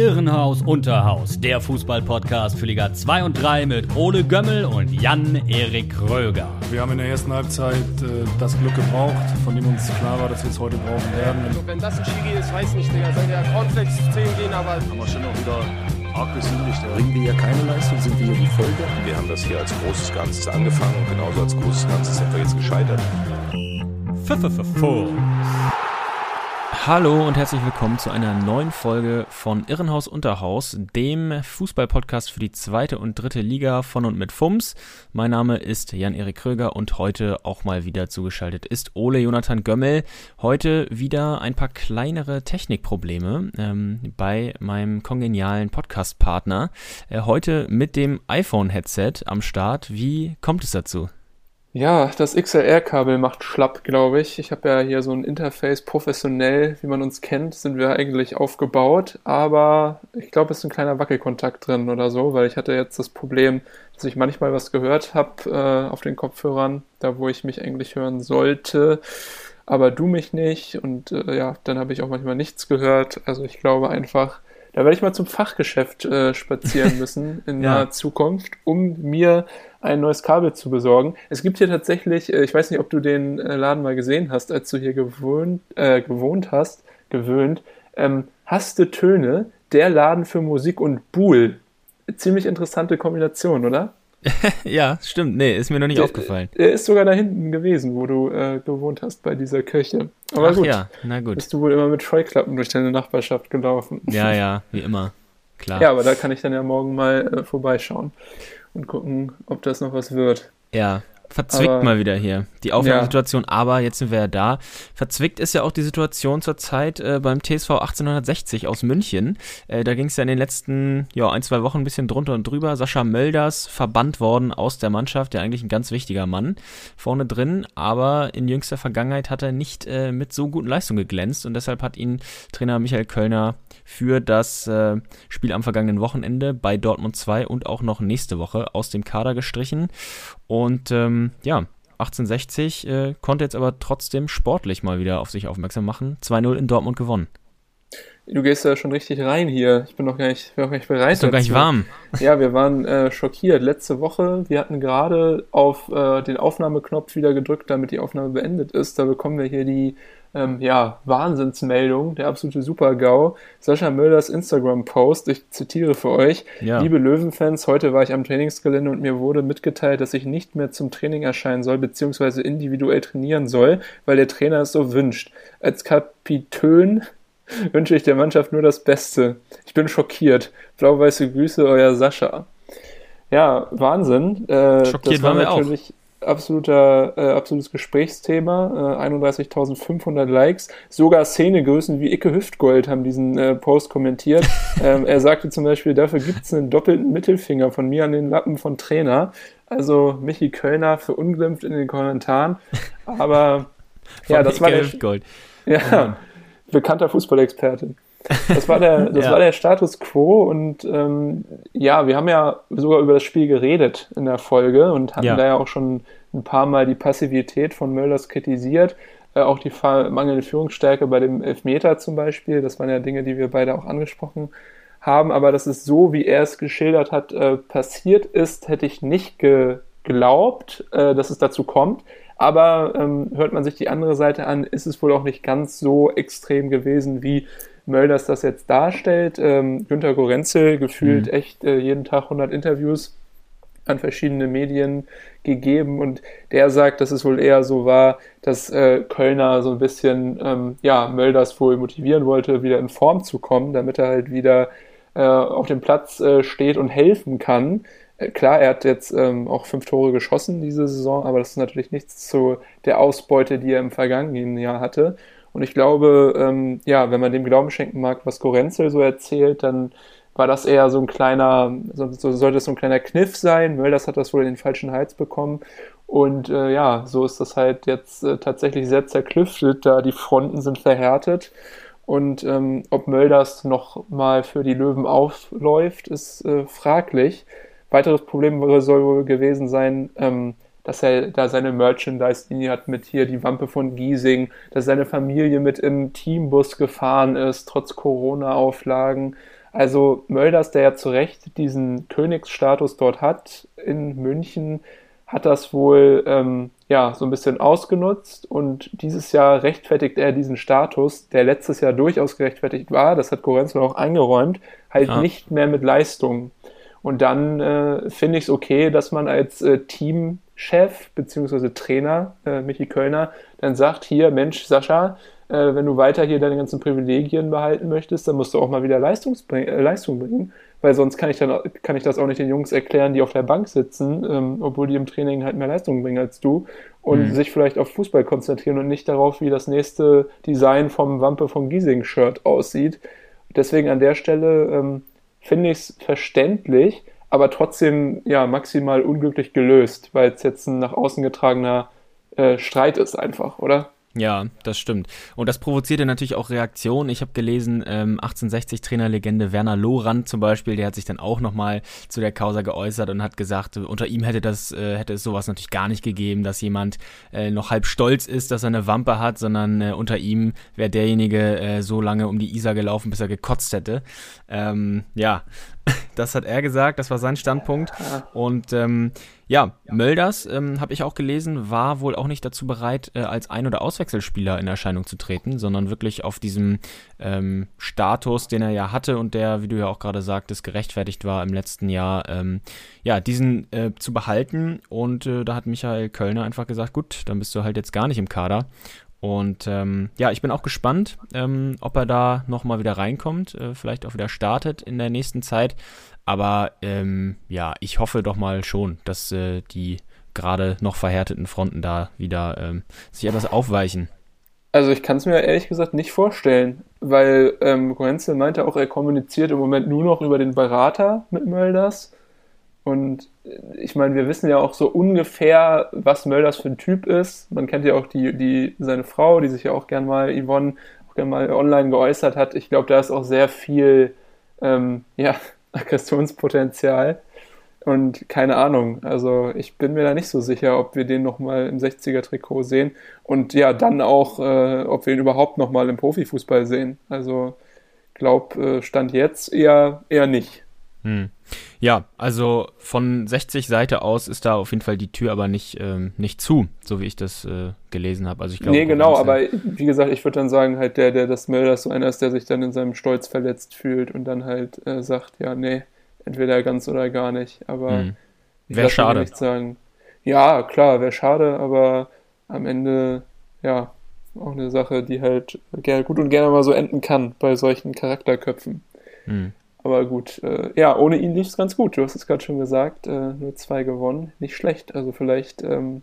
Irrenhaus Unterhaus, der Fußball-Podcast für Liga 2 und 3 mit Ole Gömmel und Jan-Erik Röger. Wir haben in der ersten Halbzeit äh, das Glück gebraucht, von dem uns klar war, dass wir es heute brauchen werden. Also, wenn das ein Schiri ist, weiß nicht, Digga. Soll der Cornflakes 10 gehen, aber. Haben wir schon auch wieder arg gesündigt. Bringen wir hier keine Leistung, sind wir hier die Folge. Wir haben das hier als großes Ganzes angefangen und genauso als großes Ganzes sind wir jetzt gescheitert. Pfefferfuß. Hallo und herzlich willkommen zu einer neuen Folge von Irrenhaus Unterhaus, dem Fußballpodcast für die zweite und dritte Liga von und mit FUMS. Mein Name ist Jan-Erik Kröger und heute auch mal wieder zugeschaltet ist Ole Jonathan Gömmel. Heute wieder ein paar kleinere Technikprobleme ähm, bei meinem kongenialen Podcast-Partner. Äh, heute mit dem iPhone-Headset am Start. Wie kommt es dazu? Ja, das XLR-Kabel macht schlapp, glaube ich. Ich habe ja hier so ein Interface professionell, wie man uns kennt, sind wir eigentlich aufgebaut. Aber ich glaube, es ist ein kleiner Wackelkontakt drin oder so, weil ich hatte jetzt das Problem, dass ich manchmal was gehört habe äh, auf den Kopfhörern, da wo ich mich eigentlich hören sollte, aber du mich nicht. Und äh, ja, dann habe ich auch manchmal nichts gehört. Also ich glaube einfach, da werde ich mal zum Fachgeschäft äh, spazieren müssen in ja. naher Zukunft, um mir ein neues Kabel zu besorgen. Es gibt hier tatsächlich, äh, ich weiß nicht, ob du den äh, Laden mal gesehen hast, als du hier gewohnt, äh, gewohnt hast, gewöhnt, ähm, Haste Töne, der Laden für Musik und Buhl. Ziemlich interessante Kombination, oder? ja, stimmt. Nee, ist mir noch nicht der, aufgefallen. Er ist sogar da hinten gewesen, wo du äh, gewohnt hast, bei dieser Kirche. Aber Ach gut, ja, na gut. Bist du wohl immer mit Scheuklappen durch deine Nachbarschaft gelaufen. Ja, ja, wie immer. Klar. Ja, aber da kann ich dann ja morgen mal äh, vorbeischauen und gucken, ob das noch was wird. Ja, verzwickt aber, mal wieder hier die Aufnahmesituation, ja. aber jetzt sind wir ja da. Verzwickt ist ja auch die Situation zurzeit äh, beim TSV 1860 aus München. Äh, da ging es ja in den letzten ja, ein, zwei Wochen ein bisschen drunter und drüber. Sascha Mölders verbannt worden aus der Mannschaft, der eigentlich ein ganz wichtiger Mann vorne drin, aber in jüngster Vergangenheit hat er nicht äh, mit so guten Leistungen geglänzt und deshalb hat ihn Trainer Michael Kölner für das äh, Spiel am vergangenen Wochenende bei Dortmund 2 und auch noch nächste Woche aus dem Kader gestrichen. Und ähm, ja, 1860 äh, konnte jetzt aber trotzdem sportlich mal wieder auf sich aufmerksam machen. 2-0 in Dortmund gewonnen. Du gehst ja schon richtig rein hier. Ich bin noch gar nicht, bin noch gar nicht bereit. Ist doch gar nicht warm. Ja, wir waren äh, schockiert. Letzte Woche, wir hatten gerade auf äh, den Aufnahmeknopf wieder gedrückt, damit die Aufnahme beendet ist. Da bekommen wir hier die ähm, ja, Wahnsinnsmeldung, der absolute Super-GAU. Sascha Mölders Instagram-Post, ich zitiere für euch. Ja. Liebe Löwenfans, heute war ich am Trainingsgelände und mir wurde mitgeteilt, dass ich nicht mehr zum Training erscheinen soll, beziehungsweise individuell trainieren soll, weil der Trainer es so wünscht. Als Kapitän wünsche ich der Mannschaft nur das Beste. Ich bin schockiert. Blau-weiße Grüße, euer Sascha. Ja, Wahnsinn. Äh, schockiert waren wir natürlich, absoluter, äh, absolutes Gesprächsthema. Äh, 31.500 Likes. Sogar Szenegrößen wie Icke Hüftgold haben diesen äh, Post kommentiert. ähm, er sagte zum Beispiel, dafür gibt es einen doppelten Mittelfinger von mir an den Lappen von Trainer. Also Michi Kölner verunglimpft in den Kommentaren. Aber ja, das Icke war der, Hüftgold. Ja, bekannter Fußballexperte. Das war der, das ja. war der Status quo und ähm, ja, wir haben ja sogar über das Spiel geredet in der Folge und hatten ja. da ja auch schon ein paar Mal die Passivität von Mölders kritisiert, äh, auch die mangelnde Führungsstärke bei dem Elfmeter zum Beispiel. Das waren ja Dinge, die wir beide auch angesprochen haben, aber dass es so, wie er es geschildert hat, äh, passiert ist, hätte ich nicht geglaubt, äh, dass es dazu kommt. Aber ähm, hört man sich die andere Seite an, ist es wohl auch nicht ganz so extrem gewesen, wie Mölders das jetzt darstellt. Ähm, Günter Gorenzel gefühlt mhm. echt äh, jeden Tag 100 Interviews an verschiedene Medien gegeben und der sagt, dass es wohl eher so war, dass äh, Kölner so ein bisschen ähm, ja Mölders wohl motivieren wollte, wieder in Form zu kommen, damit er halt wieder äh, auf dem Platz äh, steht und helfen kann. Klar, er hat jetzt ähm, auch fünf Tore geschossen diese Saison, aber das ist natürlich nichts zu der Ausbeute, die er im vergangenen Jahr hatte. Und ich glaube, ähm, ja, wenn man dem Glauben schenken mag, was Gorenzel so erzählt, dann war das eher so ein kleiner, so, so sollte es so ein kleiner Kniff sein. Mölders hat das wohl in den falschen Hals bekommen. Und äh, ja, so ist das halt jetzt äh, tatsächlich sehr zerklüftet, da die Fronten sind verhärtet. Und ähm, ob Mölders noch mal für die Löwen aufläuft, ist äh, fraglich. Weiteres Problem soll wohl gewesen sein, ähm, dass er da seine Merchandise-Linie hat mit hier die Wampe von Giesing, dass seine Familie mit im Teambus gefahren ist, trotz Corona-Auflagen. Also Mölders, der ja zu Recht diesen Königsstatus dort hat in München, hat das wohl ähm, ja so ein bisschen ausgenutzt und dieses Jahr rechtfertigt er diesen Status, der letztes Jahr durchaus gerechtfertigt war, das hat Gorenzel auch eingeräumt, halt ja. nicht mehr mit Leistung. Und dann äh, finde ich es okay, dass man als äh, Teamchef bzw. Trainer, äh, Michi Kölner, dann sagt, hier, Mensch, Sascha, äh, wenn du weiter hier deine ganzen Privilegien behalten möchtest, dann musst du auch mal wieder Leistungsbring äh, Leistung bringen, weil sonst kann ich, dann, kann ich das auch nicht den Jungs erklären, die auf der Bank sitzen, ähm, obwohl die im Training halt mehr Leistung bringen als du und mhm. sich vielleicht auf Fußball konzentrieren und nicht darauf, wie das nächste Design vom Wampe vom Giesing-Shirt aussieht. Deswegen an der Stelle ähm, finde ich es verständlich, aber trotzdem ja maximal unglücklich gelöst, weil es jetzt ein nach außen getragener äh, Streit ist einfach, oder? Ja, das stimmt. Und das provozierte natürlich auch Reaktionen. Ich habe gelesen, ähm, 1860 Trainerlegende Werner Lorand zum Beispiel, der hat sich dann auch nochmal zu der Causa geäußert und hat gesagt, unter ihm hätte das, äh, hätte es sowas natürlich gar nicht gegeben, dass jemand äh, noch halb stolz ist, dass er eine Wampe hat, sondern äh, unter ihm wäre derjenige äh, so lange um die Isar gelaufen, bis er gekotzt hätte. Ähm, ja, das hat er gesagt, das war sein Standpunkt. Und ähm, ja, Mölders, ähm, habe ich auch gelesen, war wohl auch nicht dazu bereit, äh, als Ein- oder Auswechselspieler in Erscheinung zu treten, sondern wirklich auf diesem ähm, Status, den er ja hatte und der, wie du ja auch gerade sagtest, gerechtfertigt war im letzten Jahr, ähm, ja, diesen äh, zu behalten. Und äh, da hat Michael Kölner einfach gesagt, gut, dann bist du halt jetzt gar nicht im Kader. Und ähm, ja, ich bin auch gespannt, ähm, ob er da nochmal wieder reinkommt, äh, vielleicht auch wieder startet in der nächsten Zeit. Aber ähm, ja, ich hoffe doch mal schon, dass äh, die gerade noch verhärteten Fronten da wieder ähm, sich etwas aufweichen. Also ich kann es mir ehrlich gesagt nicht vorstellen, weil ähm, Goenzel meinte auch, er kommuniziert im Moment nur noch über den Berater mit Mölders. Und ich meine, wir wissen ja auch so ungefähr, was Mölders für ein Typ ist. Man kennt ja auch die, die, seine Frau, die sich ja auch gern mal, Yvonne, auch gern mal online geäußert hat. Ich glaube, da ist auch sehr viel, ähm, ja, Aggressionspotenzial. Und keine Ahnung, also ich bin mir da nicht so sicher, ob wir den nochmal im 60er-Trikot sehen und ja, dann auch, äh, ob wir ihn überhaupt nochmal im Profifußball sehen. Also, glaub, äh, Stand jetzt eher, eher nicht. Hm. Ja, also von 60 Seite aus ist da auf jeden Fall die Tür aber nicht, ähm, nicht zu, so wie ich das äh, gelesen habe. Also ich glaube, nee, genau, aber wie gesagt, ich würde dann sagen, halt der, der das Melder so einer ist, der sich dann in seinem Stolz verletzt fühlt und dann halt äh, sagt, ja, nee, entweder ganz oder gar nicht. Aber hm. wäre schade. Nicht sagen. Ja, klar, wäre schade, aber am Ende, ja, auch eine Sache, die halt gut und gerne mal so enden kann bei solchen Charakterköpfen. Hm. Aber gut, äh, ja, ohne ihn lief es ganz gut. Du hast es gerade schon gesagt, äh, nur zwei gewonnen. Nicht schlecht. Also vielleicht ähm,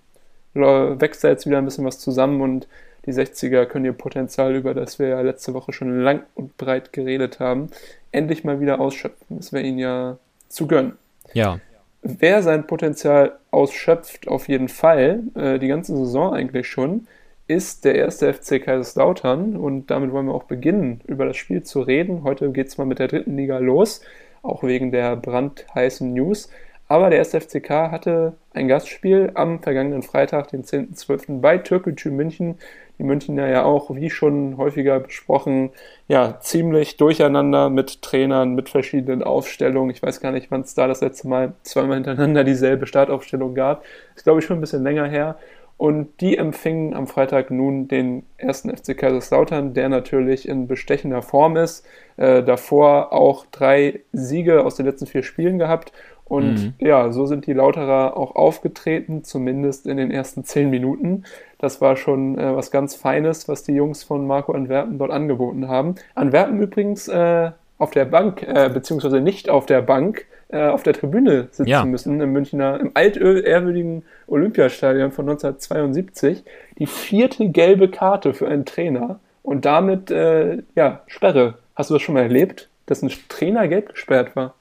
wächst da jetzt wieder ein bisschen was zusammen und die 60er können ihr Potenzial, über das wir ja letzte Woche schon lang und breit geredet haben, endlich mal wieder ausschöpfen. Das wäre ihnen ja zu gönnen. Ja. Wer sein Potenzial ausschöpft, auf jeden Fall, äh, die ganze Saison eigentlich schon, ist der erste FC Kaiserslautern und damit wollen wir auch beginnen, über das Spiel zu reden. Heute geht es mal mit der dritten Liga los, auch wegen der brandheißen News. Aber der erste FCK hatte ein Gastspiel am vergangenen Freitag, den 10.12. bei Türkgücü München. Die Münchner ja auch, wie schon häufiger besprochen, ja, ziemlich durcheinander mit Trainern, mit verschiedenen Aufstellungen. Ich weiß gar nicht, wann es da das letzte Mal zweimal hintereinander dieselbe Startaufstellung gab. Ist, glaube ich, schon ein bisschen länger her. Und die empfingen am Freitag nun den ersten FC Kaiserslautern, der natürlich in bestechender Form ist. Äh, davor auch drei Siege aus den letzten vier Spielen gehabt. Und mhm. ja, so sind die Lauterer auch aufgetreten, zumindest in den ersten zehn Minuten. Das war schon äh, was ganz Feines, was die Jungs von Marco Antwerpen dort angeboten haben. Antwerpen übrigens äh, auf der Bank, äh, beziehungsweise nicht auf der Bank, äh, auf der Tribüne sitzen ja. müssen im Münchner, im altehrwürdigen Olympiastadion von 1972. Die vierte gelbe Karte für einen Trainer und damit, äh, ja, Sperre. Hast du das schon mal erlebt, dass ein Trainer gelb gesperrt war?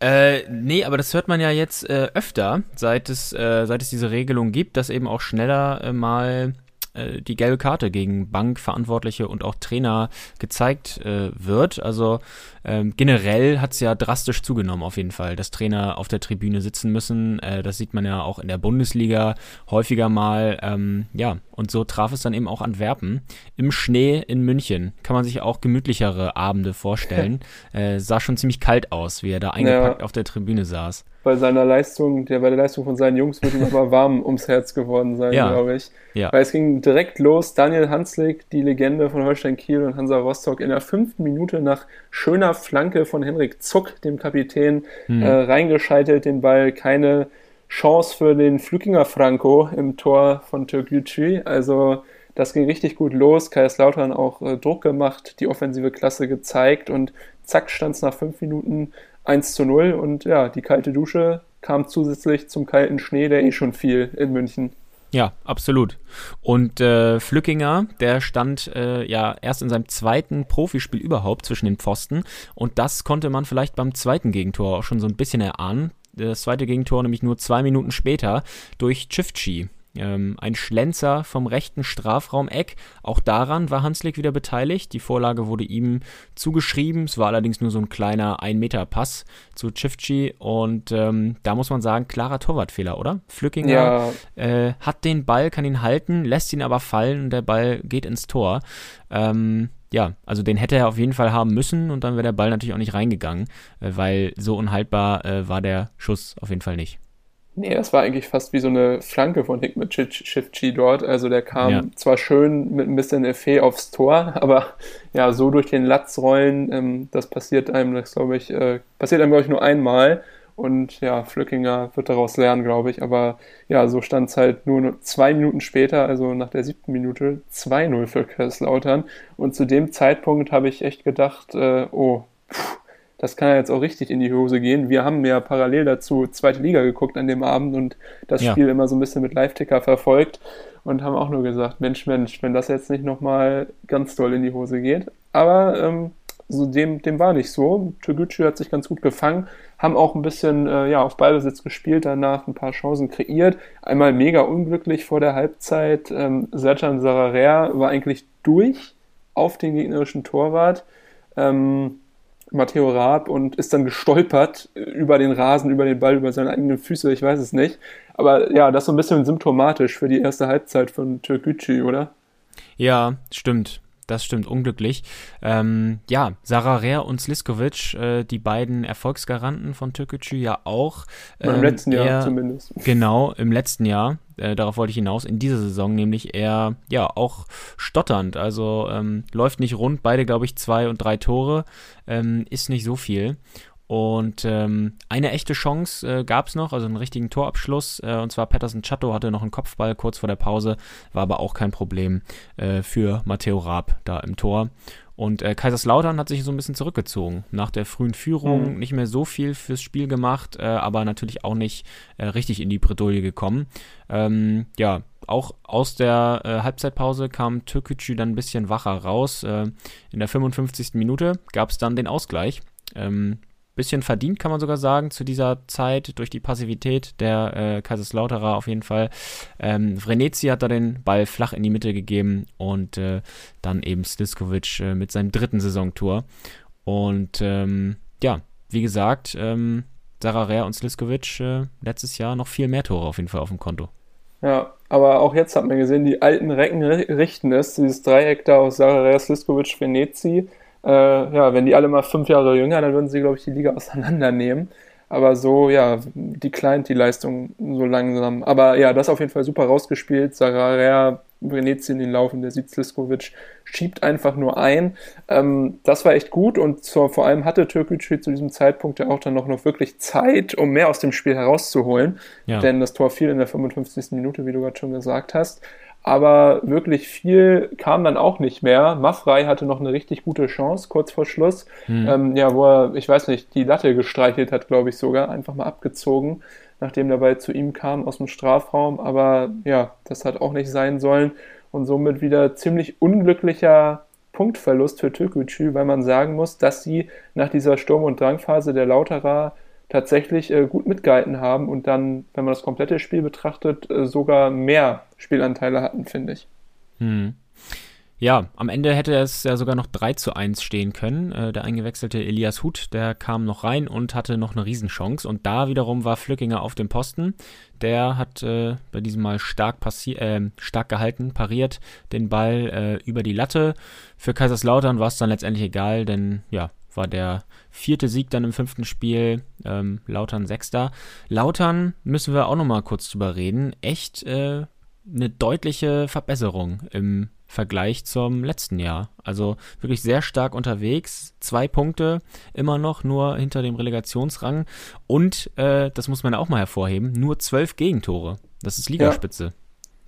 Äh, nee, aber das hört man ja jetzt äh, öfter, seit es, äh, seit es diese Regelung gibt, dass eben auch schneller äh, mal äh, die gelbe Karte gegen Bankverantwortliche und auch Trainer gezeigt äh, wird. Also ähm, generell hat es ja drastisch zugenommen auf jeden Fall, dass Trainer auf der Tribüne sitzen müssen. Äh, das sieht man ja auch in der Bundesliga häufiger mal. Ähm, ja, und so traf es dann eben auch Antwerpen im Schnee in München. Kann man sich auch gemütlichere Abende vorstellen. äh, sah schon ziemlich kalt aus, wie er da eingepackt ja. auf der Tribüne saß bei seiner Leistung, der bei der Leistung von seinen Jungs wird ihm aber warm ums Herz geworden sein, ja. glaube ich. Ja. Weil es ging direkt los. Daniel Hanslik, die Legende von Holstein Kiel und Hansa Rostock, in der fünften Minute nach schöner Flanke von Henrik Zuck, dem Kapitän, hm. äh, reingeschaltet, den Ball. Keine Chance für den Flückinger Franco im Tor von Türkgücü. Also das ging richtig gut los. Kaiserslautern auch äh, Druck gemacht, die offensive Klasse gezeigt und zack stand es nach fünf Minuten 1 zu 0 und ja, die kalte Dusche kam zusätzlich zum kalten Schnee, der eh schon fiel in München. Ja, absolut. Und äh, Flückinger, der stand äh, ja erst in seinem zweiten Profispiel überhaupt zwischen den Pfosten und das konnte man vielleicht beim zweiten Gegentor auch schon so ein bisschen erahnen. Das zweite Gegentor nämlich nur zwei Minuten später durch Chifchi. Ähm, ein Schlenzer vom rechten Strafraumeck. Auch daran war Hanslik wieder beteiligt. Die Vorlage wurde ihm zugeschrieben. Es war allerdings nur so ein kleiner 1-Meter-Pass zu Chifchi. Und ähm, da muss man sagen, klarer Torwartfehler, oder? Flückinger ja. äh, hat den Ball, kann ihn halten, lässt ihn aber fallen und der Ball geht ins Tor. Ähm, ja, also den hätte er auf jeden Fall haben müssen und dann wäre der Ball natürlich auch nicht reingegangen, äh, weil so unhaltbar äh, war der Schuss auf jeden Fall nicht. Nee, das war eigentlich fast wie so eine Flanke von Hikmet Shifchi dort. Also der kam ja. zwar schön mit ein bisschen Effet aufs Tor, aber ja, so durch den Latz rollen, ähm, das passiert einem, das glaube ich, äh, passiert einem, glaube ich, nur einmal. Und ja, Flückinger wird daraus lernen, glaube ich. Aber ja, so stand es halt nur zwei Minuten später, also nach der siebten Minute, 2-0 für Kaiserslautern. Und zu dem Zeitpunkt habe ich echt gedacht, äh, oh, pff, das kann ja jetzt auch richtig in die Hose gehen. Wir haben ja parallel dazu zweite Liga geguckt an dem Abend und das ja. Spiel immer so ein bisschen mit Live-Ticker verfolgt und haben auch nur gesagt, Mensch, Mensch, wenn das jetzt nicht nochmal ganz doll in die Hose geht. Aber ähm, so dem, dem war nicht so. Toguchi hat sich ganz gut gefangen, haben auch ein bisschen äh, ja, auf Ballbesitz gespielt, danach ein paar Chancen kreiert. Einmal mega unglücklich vor der Halbzeit. Ähm, Serjan Sararea war eigentlich durch auf den gegnerischen Torwart. Ähm, Matteo Raab und ist dann gestolpert über den Rasen, über den Ball, über seine eigenen Füße, ich weiß es nicht. Aber ja, das ist so ein bisschen symptomatisch für die erste Halbzeit von Türkgücü, oder? Ja, stimmt. Das stimmt, unglücklich. Ähm, ja, Sarah Rer und Sliskovic, äh, die beiden Erfolgsgaranten von Türkgücü ja auch. Ähm, Im letzten Jahr eher, zumindest. Genau, im letzten Jahr. Äh, darauf wollte ich hinaus. In dieser Saison nämlich eher, ja, auch stotternd. Also ähm, läuft nicht rund. Beide, glaube ich, zwei und drei Tore. Ähm, ist nicht so viel. Und ähm, eine echte Chance äh, gab es noch, also einen richtigen Torabschluss. Äh, und zwar Patterson Chatto hatte noch einen Kopfball kurz vor der Pause, war aber auch kein Problem äh, für Matteo Raab da im Tor. Und äh, Kaiserslautern hat sich so ein bisschen zurückgezogen. Nach der frühen Führung mhm. nicht mehr so viel fürs Spiel gemacht, äh, aber natürlich auch nicht äh, richtig in die Bredouille gekommen. Ähm, ja, auch aus der äh, Halbzeitpause kam Türkgücü dann ein bisschen wacher raus. Äh, in der 55. Minute gab es dann den Ausgleich. Ähm, bisschen verdient, kann man sogar sagen, zu dieser Zeit durch die Passivität der äh, Kaiserslauterer auf jeden Fall. Ähm, Vrenetzi hat da den Ball flach in die Mitte gegeben und äh, dann eben Sliskovic äh, mit seinem dritten Saisontor. Und ähm, ja, wie gesagt, ähm, Sarah und Sliskovic äh, letztes Jahr noch viel mehr Tore auf jeden Fall auf dem Konto. Ja, aber auch jetzt hat man gesehen, die alten Recken richten es, dieses Dreieck da aus Sarah Rer, Sliskovic, Venezi äh, ja, wenn die alle mal fünf Jahre jünger, dann würden sie, glaube ich, die Liga auseinandernehmen. Aber so, ja, die kleint die Leistung so langsam. Aber ja, das auf jeden Fall super rausgespielt. Sararea, Venezia in den Laufen, der sieht Sliskovic, schiebt einfach nur ein. Ähm, das war echt gut und so, vor allem hatte Türkgücü zu diesem Zeitpunkt ja auch dann noch, noch wirklich Zeit, um mehr aus dem Spiel herauszuholen. Ja. Denn das Tor fiel in der 55. Minute, wie du gerade schon gesagt hast aber wirklich viel kam dann auch nicht mehr. Maffrey hatte noch eine richtig gute Chance kurz vor Schluss, hm. ähm, ja, wo er, ich weiß nicht, die Latte gestreichelt hat, glaube ich sogar, einfach mal abgezogen, nachdem der Ball zu ihm kam aus dem Strafraum. Aber ja, das hat auch nicht sein sollen und somit wieder ziemlich unglücklicher Punktverlust für Türkgücü, weil man sagen muss, dass sie nach dieser Sturm- und Drangphase der Lauterer tatsächlich äh, gut mitgehalten haben und dann, wenn man das komplette Spiel betrachtet, äh, sogar mehr Spielanteile hatten, finde ich. Hm. Ja, am Ende hätte es ja sogar noch 3 zu 1 stehen können. Äh, der eingewechselte Elias Huth, der kam noch rein und hatte noch eine Riesenchance. Und da wiederum war Flückinger auf dem Posten. Der hat äh, bei diesem Mal stark, äh, stark gehalten, pariert den Ball äh, über die Latte. Für Kaiserslautern war es dann letztendlich egal, denn ja, war der vierte Sieg dann im fünften Spiel. Ähm, Lautern Sechster. Lautern müssen wir auch noch mal kurz drüber reden. Echt äh, eine deutliche Verbesserung im Vergleich zum letzten Jahr. Also wirklich sehr stark unterwegs. Zwei Punkte immer noch nur hinter dem Relegationsrang. Und, äh, das muss man auch mal hervorheben, nur zwölf Gegentore. Das ist Ligaspitze.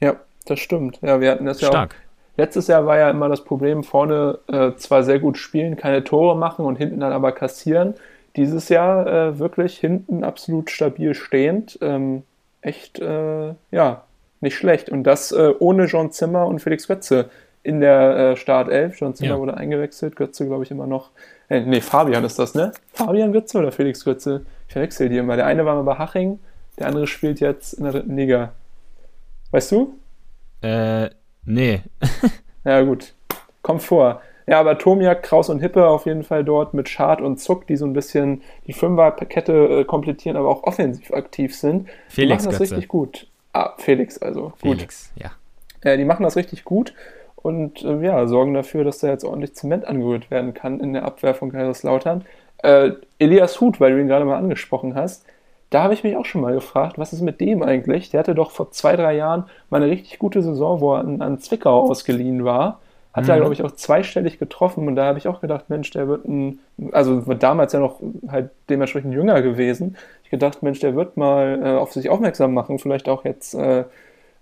Ja, ja das stimmt. Ja, wir hatten das stark. ja auch. Letztes Jahr war ja immer das Problem, vorne äh, zwar sehr gut spielen, keine Tore machen und hinten dann aber kassieren. Dieses Jahr äh, wirklich hinten absolut stabil stehend. Ähm, echt, äh, ja, nicht schlecht. Und das äh, ohne John Zimmer und Felix Götze in der äh, Startelf. John Zimmer ja. wurde eingewechselt, Götze glaube ich immer noch. Äh, nee, Fabian ist das, ne? Fabian Götze oder Felix Götze? Ich verwechsel die immer. Der eine war mal bei Haching, der andere spielt jetzt in der dritten Liga. Weißt du? Äh, nee. ja, gut. Kommt vor. Ja, aber Tomiak, Kraus und Hippe auf jeden Fall dort mit Schad und Zuck, die so ein bisschen die Fünferkette äh, komplettieren, aber auch offensiv aktiv sind. Felix die machen das Götze. richtig gut. Ah, Felix also. Felix, gut. ja. Äh, die machen das richtig gut und äh, ja, sorgen dafür, dass da jetzt ordentlich Zement angerührt werden kann in der Abwehr von Kaiserslautern. Äh, Elias Huth, weil du ihn gerade mal angesprochen hast, da habe ich mich auch schon mal gefragt, was ist mit dem eigentlich? Der hatte doch vor zwei, drei Jahren mal eine richtig gute Saison, wo er an, an Zwickau ausgeliehen war. Hat mhm. da, glaube ich, auch zweistellig getroffen und da habe ich auch gedacht, Mensch, der wird ein, also wird damals ja noch halt dementsprechend jünger gewesen. Ich gedacht, Mensch, der wird mal äh, auf sich aufmerksam machen, vielleicht auch jetzt äh,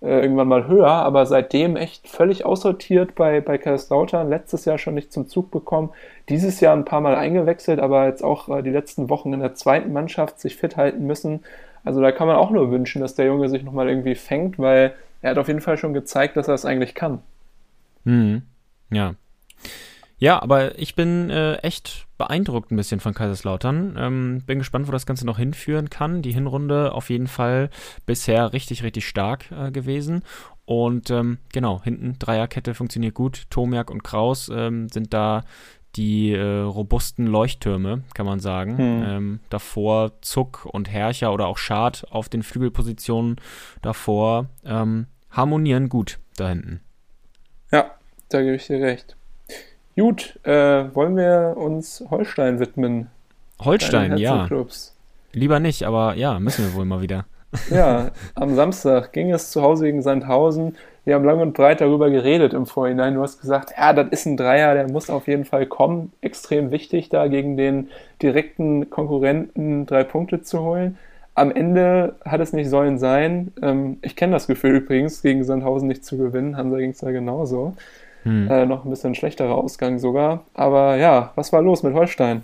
äh, irgendwann mal höher, aber seitdem echt völlig aussortiert bei, bei Kaiserslautern. Letztes Jahr schon nicht zum Zug bekommen, dieses Jahr ein paar Mal eingewechselt, aber jetzt auch äh, die letzten Wochen in der zweiten Mannschaft sich fit halten müssen. Also da kann man auch nur wünschen, dass der Junge sich nochmal irgendwie fängt, weil er hat auf jeden Fall schon gezeigt, dass er es eigentlich kann. Mhm. Ja. Ja, aber ich bin äh, echt beeindruckt ein bisschen von Kaiserslautern. Ähm, bin gespannt, wo das Ganze noch hinführen kann. Die Hinrunde auf jeden Fall bisher richtig, richtig stark äh, gewesen. Und ähm, genau, hinten Dreierkette funktioniert gut. Tomiak und Kraus ähm, sind da die äh, robusten Leuchttürme, kann man sagen. Hm. Ähm, davor Zuck und Herrscher oder auch Schad auf den Flügelpositionen davor ähm, harmonieren gut da hinten. Ja, da gebe ich dir recht. Gut, äh, wollen wir uns Holstein widmen? Holstein, ja. Lieber nicht, aber ja, müssen wir wohl mal wieder. ja, am Samstag ging es zu Hause gegen Sandhausen. Wir haben lang und breit darüber geredet im Vorhinein. Du hast gesagt, ja, das ist ein Dreier, der muss auf jeden Fall kommen. Extrem wichtig, da gegen den direkten Konkurrenten drei Punkte zu holen. Am Ende hat es nicht sollen sein. Ähm, ich kenne das Gefühl übrigens, gegen Sandhausen nicht zu gewinnen. Hansa ging es da genauso. Hm. Äh, noch ein bisschen schlechterer Ausgang sogar. Aber ja, was war los mit Holstein?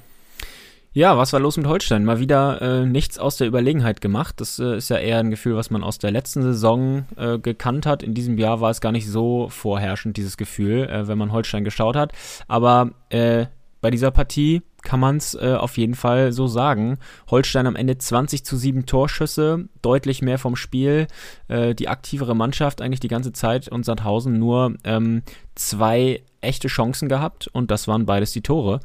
Ja, was war los mit Holstein? Mal wieder äh, nichts aus der Überlegenheit gemacht. Das äh, ist ja eher ein Gefühl, was man aus der letzten Saison äh, gekannt hat. In diesem Jahr war es gar nicht so vorherrschend, dieses Gefühl, äh, wenn man Holstein geschaut hat. Aber äh, bei dieser Partie kann man es äh, auf jeden Fall so sagen. Holstein am Ende 20 zu 7 Torschüsse, deutlich mehr vom Spiel. Äh, die aktivere Mannschaft eigentlich die ganze Zeit und Sandhausen nur ähm, zwei echte Chancen gehabt und das waren beides die Tore.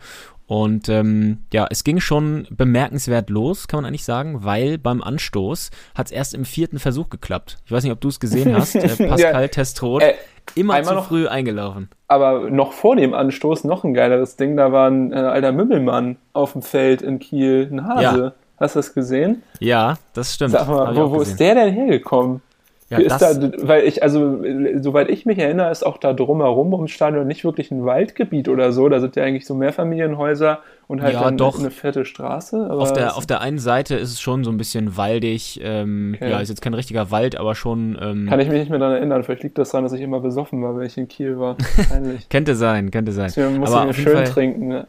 Und ähm, ja, es ging schon bemerkenswert los, kann man eigentlich sagen, weil beim Anstoß hat es erst im vierten Versuch geklappt. Ich weiß nicht, ob du es gesehen hast. Äh, Pascal ja, Testroth, äh, immer zu noch, früh eingelaufen. Aber noch vor dem Anstoß noch ein geileres Ding, da war ein äh, alter Mümmelmann auf dem Feld in Kiel, ein Hase. Ja. Hast du das gesehen? Ja, das stimmt. Sag mal, wo, wo ist der denn hergekommen? Ja, ist da, weil ich, also, soweit ich mich erinnere, ist auch da drumherum ums Stadion nicht wirklich ein Waldgebiet oder so. Da sind ja eigentlich so Mehrfamilienhäuser und halt ja, dann doch. eine fette Straße. auf, der, auf der einen Seite ist es schon so ein bisschen waldig. Ähm, okay. Ja, ist jetzt kein richtiger Wald, aber schon. Ähm, Kann ich mich nicht mehr daran erinnern. Vielleicht liegt das daran, dass ich immer besoffen war, weil ich in Kiel war. könnte sein, könnte sein. Deswegen muss aber ich schön Fall, trinken. Ne?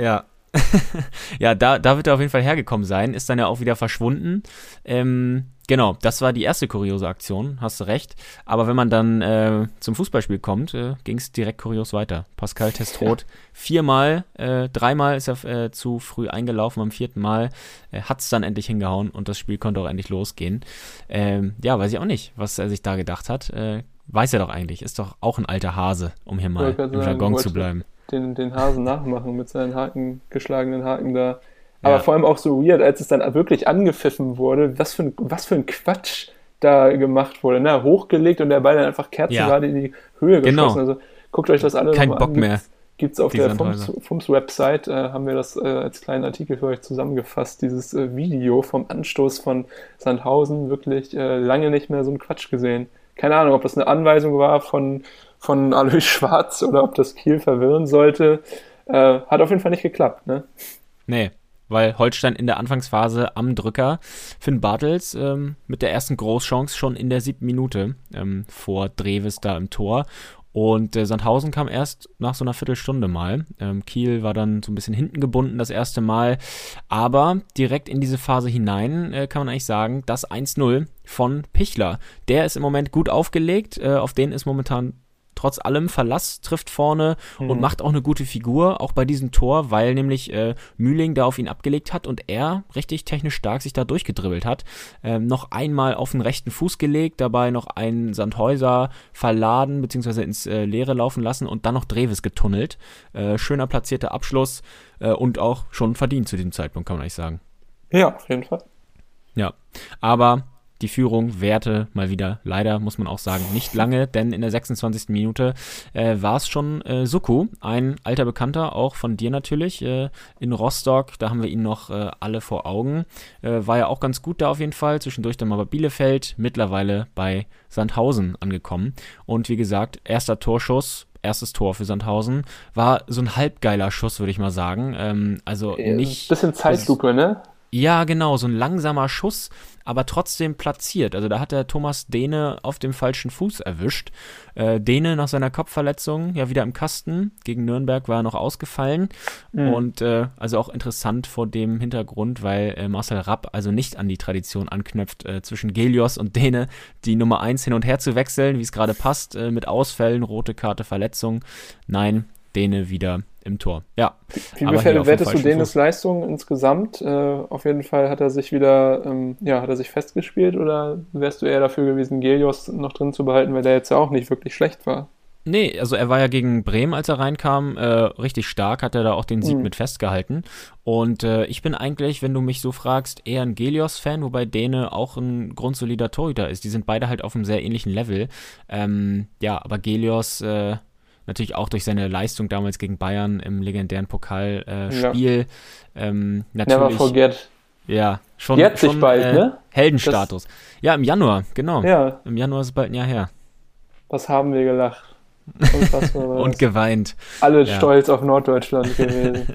Ja. ja, da, da wird er auf jeden Fall hergekommen sein. Ist dann ja auch wieder verschwunden. Ähm, Genau, das war die erste kuriose Aktion, hast du recht. Aber wenn man dann äh, zum Fußballspiel kommt, äh, ging es direkt kurios weiter. Pascal Testroth ja. viermal, äh, dreimal ist er äh, zu früh eingelaufen, beim vierten Mal äh, hat es dann endlich hingehauen und das Spiel konnte auch endlich losgehen. Ähm, ja, weiß ich auch nicht, was er sich da gedacht hat. Äh, weiß er doch eigentlich, ist doch auch ein alter Hase, um hier mal im Jargon zu bleiben. Den, den Hasen nachmachen mit seinen Haken, geschlagenen Haken da. Aber ja. vor allem auch so weird, als es dann wirklich angepfiffen wurde, was für ein, was für ein Quatsch da gemacht wurde. Ne? Hochgelegt und der Ball dann einfach kerzengerade ja. in die Höhe genau. geschossen. Also guckt euch das alle Kein Bock an. mehr. Gibt es auf der FUMS-Website, äh, haben wir das äh, als kleinen Artikel für euch zusammengefasst, dieses äh, Video vom Anstoß von Sandhausen, wirklich äh, lange nicht mehr so ein Quatsch gesehen. Keine Ahnung, ob das eine Anweisung war von, von Alois Schwarz oder ob das Kiel verwirren sollte. Äh, hat auf jeden Fall nicht geklappt, ne? Nee, weil Holstein in der Anfangsphase am Drücker Finn Bartels ähm, mit der ersten Großchance schon in der siebten Minute ähm, vor Dreves da im Tor und äh, Sandhausen kam erst nach so einer Viertelstunde mal. Ähm, Kiel war dann so ein bisschen hinten gebunden das erste Mal. Aber direkt in diese Phase hinein äh, kann man eigentlich sagen, das 1-0 von Pichler. Der ist im Moment gut aufgelegt. Äh, auf den ist momentan trotz allem Verlass, trifft vorne mhm. und macht auch eine gute Figur, auch bei diesem Tor, weil nämlich äh, Mühling da auf ihn abgelegt hat und er richtig technisch stark sich da durchgedribbelt hat. Ähm, noch einmal auf den rechten Fuß gelegt, dabei noch einen Sandhäuser verladen bzw. ins äh, Leere laufen lassen und dann noch Dreves getunnelt. Äh, schöner platzierter Abschluss äh, und auch schon verdient zu diesem Zeitpunkt, kann man eigentlich sagen. Ja, auf jeden Fall. Ja, aber die Führung währte mal wieder, leider muss man auch sagen, nicht lange, denn in der 26. Minute äh, war es schon äh, Suku, ein alter Bekannter, auch von dir natürlich, äh, in Rostock, da haben wir ihn noch äh, alle vor Augen. Äh, war ja auch ganz gut da auf jeden Fall, zwischendurch dann mal bei Bielefeld, mittlerweile bei Sandhausen angekommen. Und wie gesagt, erster Torschuss, erstes Tor für Sandhausen. War so ein halbgeiler Schuss, würde ich mal sagen. Ähm, also nicht. Bisschen Zeitlupe, ne? Ja, genau, so ein langsamer Schuss, aber trotzdem platziert. Also da hat der Thomas Dehne auf dem falschen Fuß erwischt. Äh, Dehne nach seiner Kopfverletzung ja wieder im Kasten. Gegen Nürnberg war er noch ausgefallen. Mhm. Und äh, also auch interessant vor dem Hintergrund, weil äh, Marcel Rapp also nicht an die Tradition anknüpft, äh, zwischen Gelios und Dehne die Nummer 1 hin und her zu wechseln, wie es gerade passt, äh, mit Ausfällen, rote Karte, Verletzung. Nein, Dehne wieder im Tor. Ja. Wie bewertest du Denes Leistung insgesamt? Äh, auf jeden Fall hat er sich wieder, ähm, ja, hat er sich festgespielt oder wärst du eher dafür gewesen, Gelios noch drin zu behalten, weil der jetzt ja auch nicht wirklich schlecht war? Nee, also er war ja gegen Bremen, als er reinkam, äh, richtig stark, hat er da auch den Sieg mhm. mit festgehalten. Und äh, ich bin eigentlich, wenn du mich so fragst, eher ein Gelios-Fan, wobei Däne auch ein grundsolider Torhüter ist. Die sind beide halt auf einem sehr ähnlichen Level. Ähm, ja, aber Gelios äh, natürlich auch durch seine Leistung damals gegen Bayern im legendären Pokalspiel. Äh, ja. ähm, Never forget. Ja, schon. Jetzt schon, bald, äh, ne? Heldenstatus. Das, ja, im Januar, genau. Ja. Im Januar ist es bald ein Jahr her. Was haben wir gelacht? Und geweint. Alle ja. stolz auf Norddeutschland gewesen.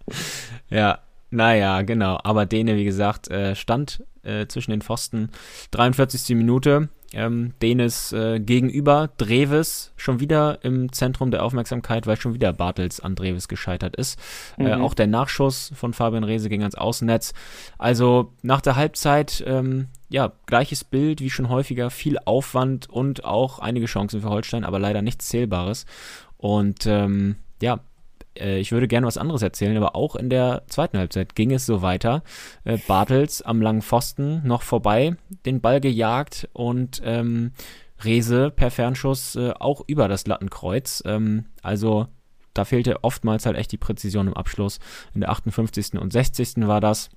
ja, naja, genau. Aber Dene, wie gesagt, äh, stand äh, zwischen den Pfosten. 43. Minute. Ähm, Denis äh, gegenüber Dreves schon wieder im Zentrum der Aufmerksamkeit, weil schon wieder Bartels an Dreves gescheitert ist. Äh, mhm. Äh, auch der Nachschuss von Fabian Rehse ging ans Außennetz. Also nach der Halbzeit, ähm, ja, gleiches Bild wie schon häufiger, viel Aufwand und auch einige Chancen für Holstein, aber leider nichts Zählbares. Und ähm, ja, äh, ich würde gerne was anderes erzählen, aber auch in der zweiten Halbzeit ging es so weiter. Äh, Bartels am langen Pfosten noch vorbei, den Ball gejagt und ähm, Rese per Fernschuss äh, auch über das Lattenkreuz. Ähm, also da fehlte oftmals halt echt die Präzision im Abschluss. In der 58. und 60. war das.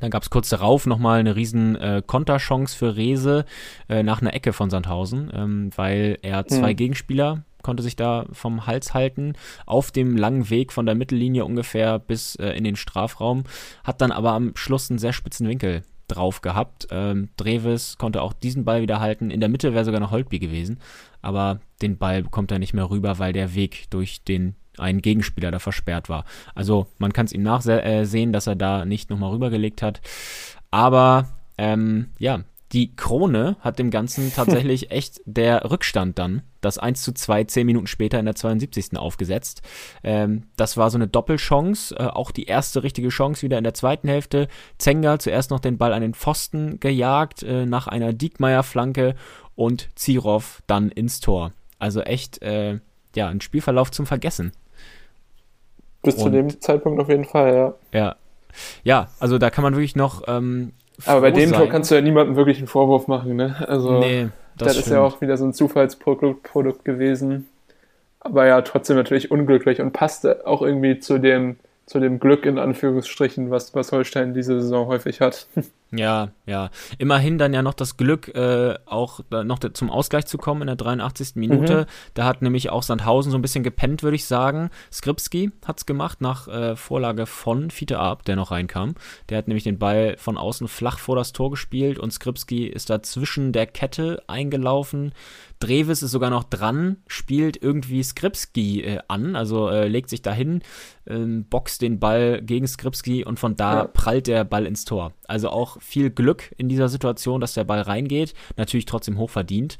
Dann gab es kurz darauf nochmal eine riesen äh, Konterchance für Rese äh, nach einer Ecke von Sandhausen, ähm, weil er zwei mhm. Gegenspieler konnte sich da vom Hals halten, auf dem langen Weg von der Mittellinie ungefähr bis äh, in den Strafraum, hat dann aber am Schluss einen sehr spitzen Winkel drauf gehabt. Ähm, Dreves konnte auch diesen Ball wieder halten. In der Mitte wäre sogar noch Holtby gewesen, aber den Ball bekommt er nicht mehr rüber, weil der Weg durch den einen Gegenspieler da versperrt war. Also man kann es ihm nachsehen, dass er da nicht nochmal rübergelegt hat. Aber ähm, ja, die Krone hat dem Ganzen tatsächlich echt der Rückstand dann, das 1 zu 2 zehn Minuten später in der 72. aufgesetzt. Ähm, das war so eine Doppelchance, äh, auch die erste richtige Chance wieder in der zweiten Hälfte. Zenga zuerst noch den Ball an den Pfosten gejagt, äh, nach einer Diekmeyer-Flanke und Zirov dann ins Tor. Also echt, äh, ja, ein Spielverlauf zum Vergessen. Bis und, zu dem Zeitpunkt auf jeden Fall, ja. Ja. Ja, also da kann man wirklich noch ähm, aber bei dem sein. Tor kannst du ja niemandem wirklich einen Vorwurf machen, ne? Also, nee, Das, das ist ja auch wieder so ein Zufallsprodukt gewesen. Aber ja, trotzdem natürlich unglücklich und passt auch irgendwie zu dem, zu dem Glück in Anführungsstrichen, was, was Holstein diese Saison häufig hat. Ja, ja. Immerhin dann ja noch das Glück, äh, auch noch zum Ausgleich zu kommen in der 83. Minute. Mhm. Da hat nämlich auch Sandhausen so ein bisschen gepennt, würde ich sagen. Skripski hat's gemacht nach äh, Vorlage von Fiete Arp, der noch reinkam. Der hat nämlich den Ball von außen flach vor das Tor gespielt und Skripski ist da zwischen der Kette eingelaufen. Dreves ist sogar noch dran, spielt irgendwie Skripski äh, an, also äh, legt sich dahin, ähm, boxt den Ball gegen Skripski und von da ja. prallt der Ball ins Tor. Also auch viel Glück in dieser Situation, dass der Ball reingeht. Natürlich trotzdem hoch verdient.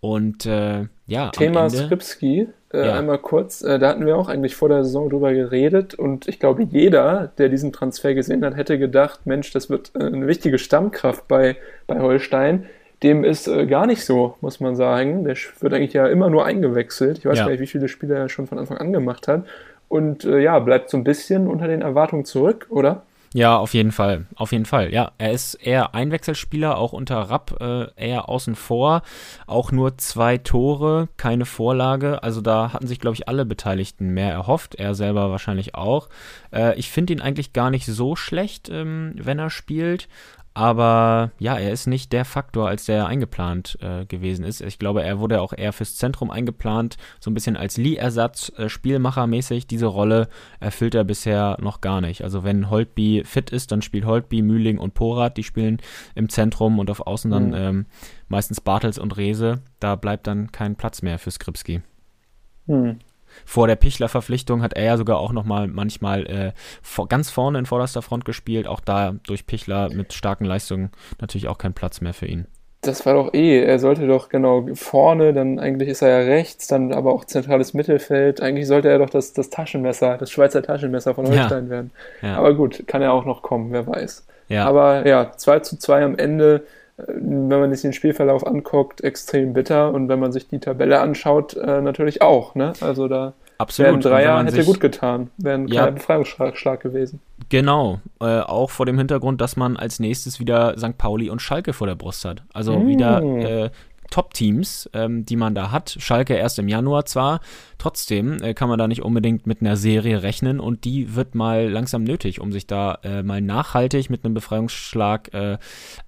Und äh, ja. Thema Ende, Skripski, äh, ja. einmal kurz. Äh, da hatten wir auch eigentlich vor der Saison drüber geredet und ich glaube, jeder, der diesen Transfer gesehen hat, hätte gedacht, Mensch, das wird äh, eine wichtige Stammkraft bei, bei Holstein. Dem ist äh, gar nicht so, muss man sagen. Der wird eigentlich ja immer nur eingewechselt. Ich weiß ja. gar nicht, wie viele Spiele er schon von Anfang an gemacht hat. Und äh, ja, bleibt so ein bisschen unter den Erwartungen zurück, oder? Ja, auf jeden Fall. Auf jeden Fall. Ja, er ist eher Einwechselspieler, auch unter Rapp äh, eher außen vor. Auch nur zwei Tore, keine Vorlage. Also da hatten sich, glaube ich, alle Beteiligten mehr erhofft. Er selber wahrscheinlich auch. Äh, ich finde ihn eigentlich gar nicht so schlecht, ähm, wenn er spielt. Aber ja, er ist nicht der Faktor, als der eingeplant äh, gewesen ist. Ich glaube, er wurde auch eher fürs Zentrum eingeplant, so ein bisschen als Lee-Ersatz, äh, Spielmachermäßig. Diese Rolle erfüllt er bisher noch gar nicht. Also wenn Holtby fit ist, dann spielt Holtby, Mühling und Porat, die spielen im Zentrum und auf Außen dann mhm. ähm, meistens Bartels und Rese. Da bleibt dann kein Platz mehr für Skripski. Mhm. Vor der Pichler-Verpflichtung hat er ja sogar auch nochmal manchmal äh, vor, ganz vorne in vorderster Front gespielt. Auch da durch Pichler mit starken Leistungen natürlich auch kein Platz mehr für ihn. Das war doch eh, er sollte doch genau vorne, dann eigentlich ist er ja rechts, dann aber auch zentrales Mittelfeld. Eigentlich sollte er doch das, das Taschenmesser, das Schweizer Taschenmesser von Holstein ja. werden. Ja. Aber gut, kann er auch noch kommen, wer weiß. Ja. Aber ja, 2 zu 2 am Ende wenn man sich den Spielverlauf anguckt, extrem bitter und wenn man sich die Tabelle anschaut, äh, natürlich auch. Ne? Also da Absolut. wären Dreier hätte sich, gut getan, wäre ein ja, Befreiungsschlag gewesen. Genau, äh, auch vor dem Hintergrund, dass man als nächstes wieder St. Pauli und Schalke vor der Brust hat. Also mm. wieder äh, Top-Teams, ähm, die man da hat. Schalke erst im Januar zwar, trotzdem äh, kann man da nicht unbedingt mit einer Serie rechnen und die wird mal langsam nötig, um sich da äh, mal nachhaltig mit einem Befreiungsschlag äh,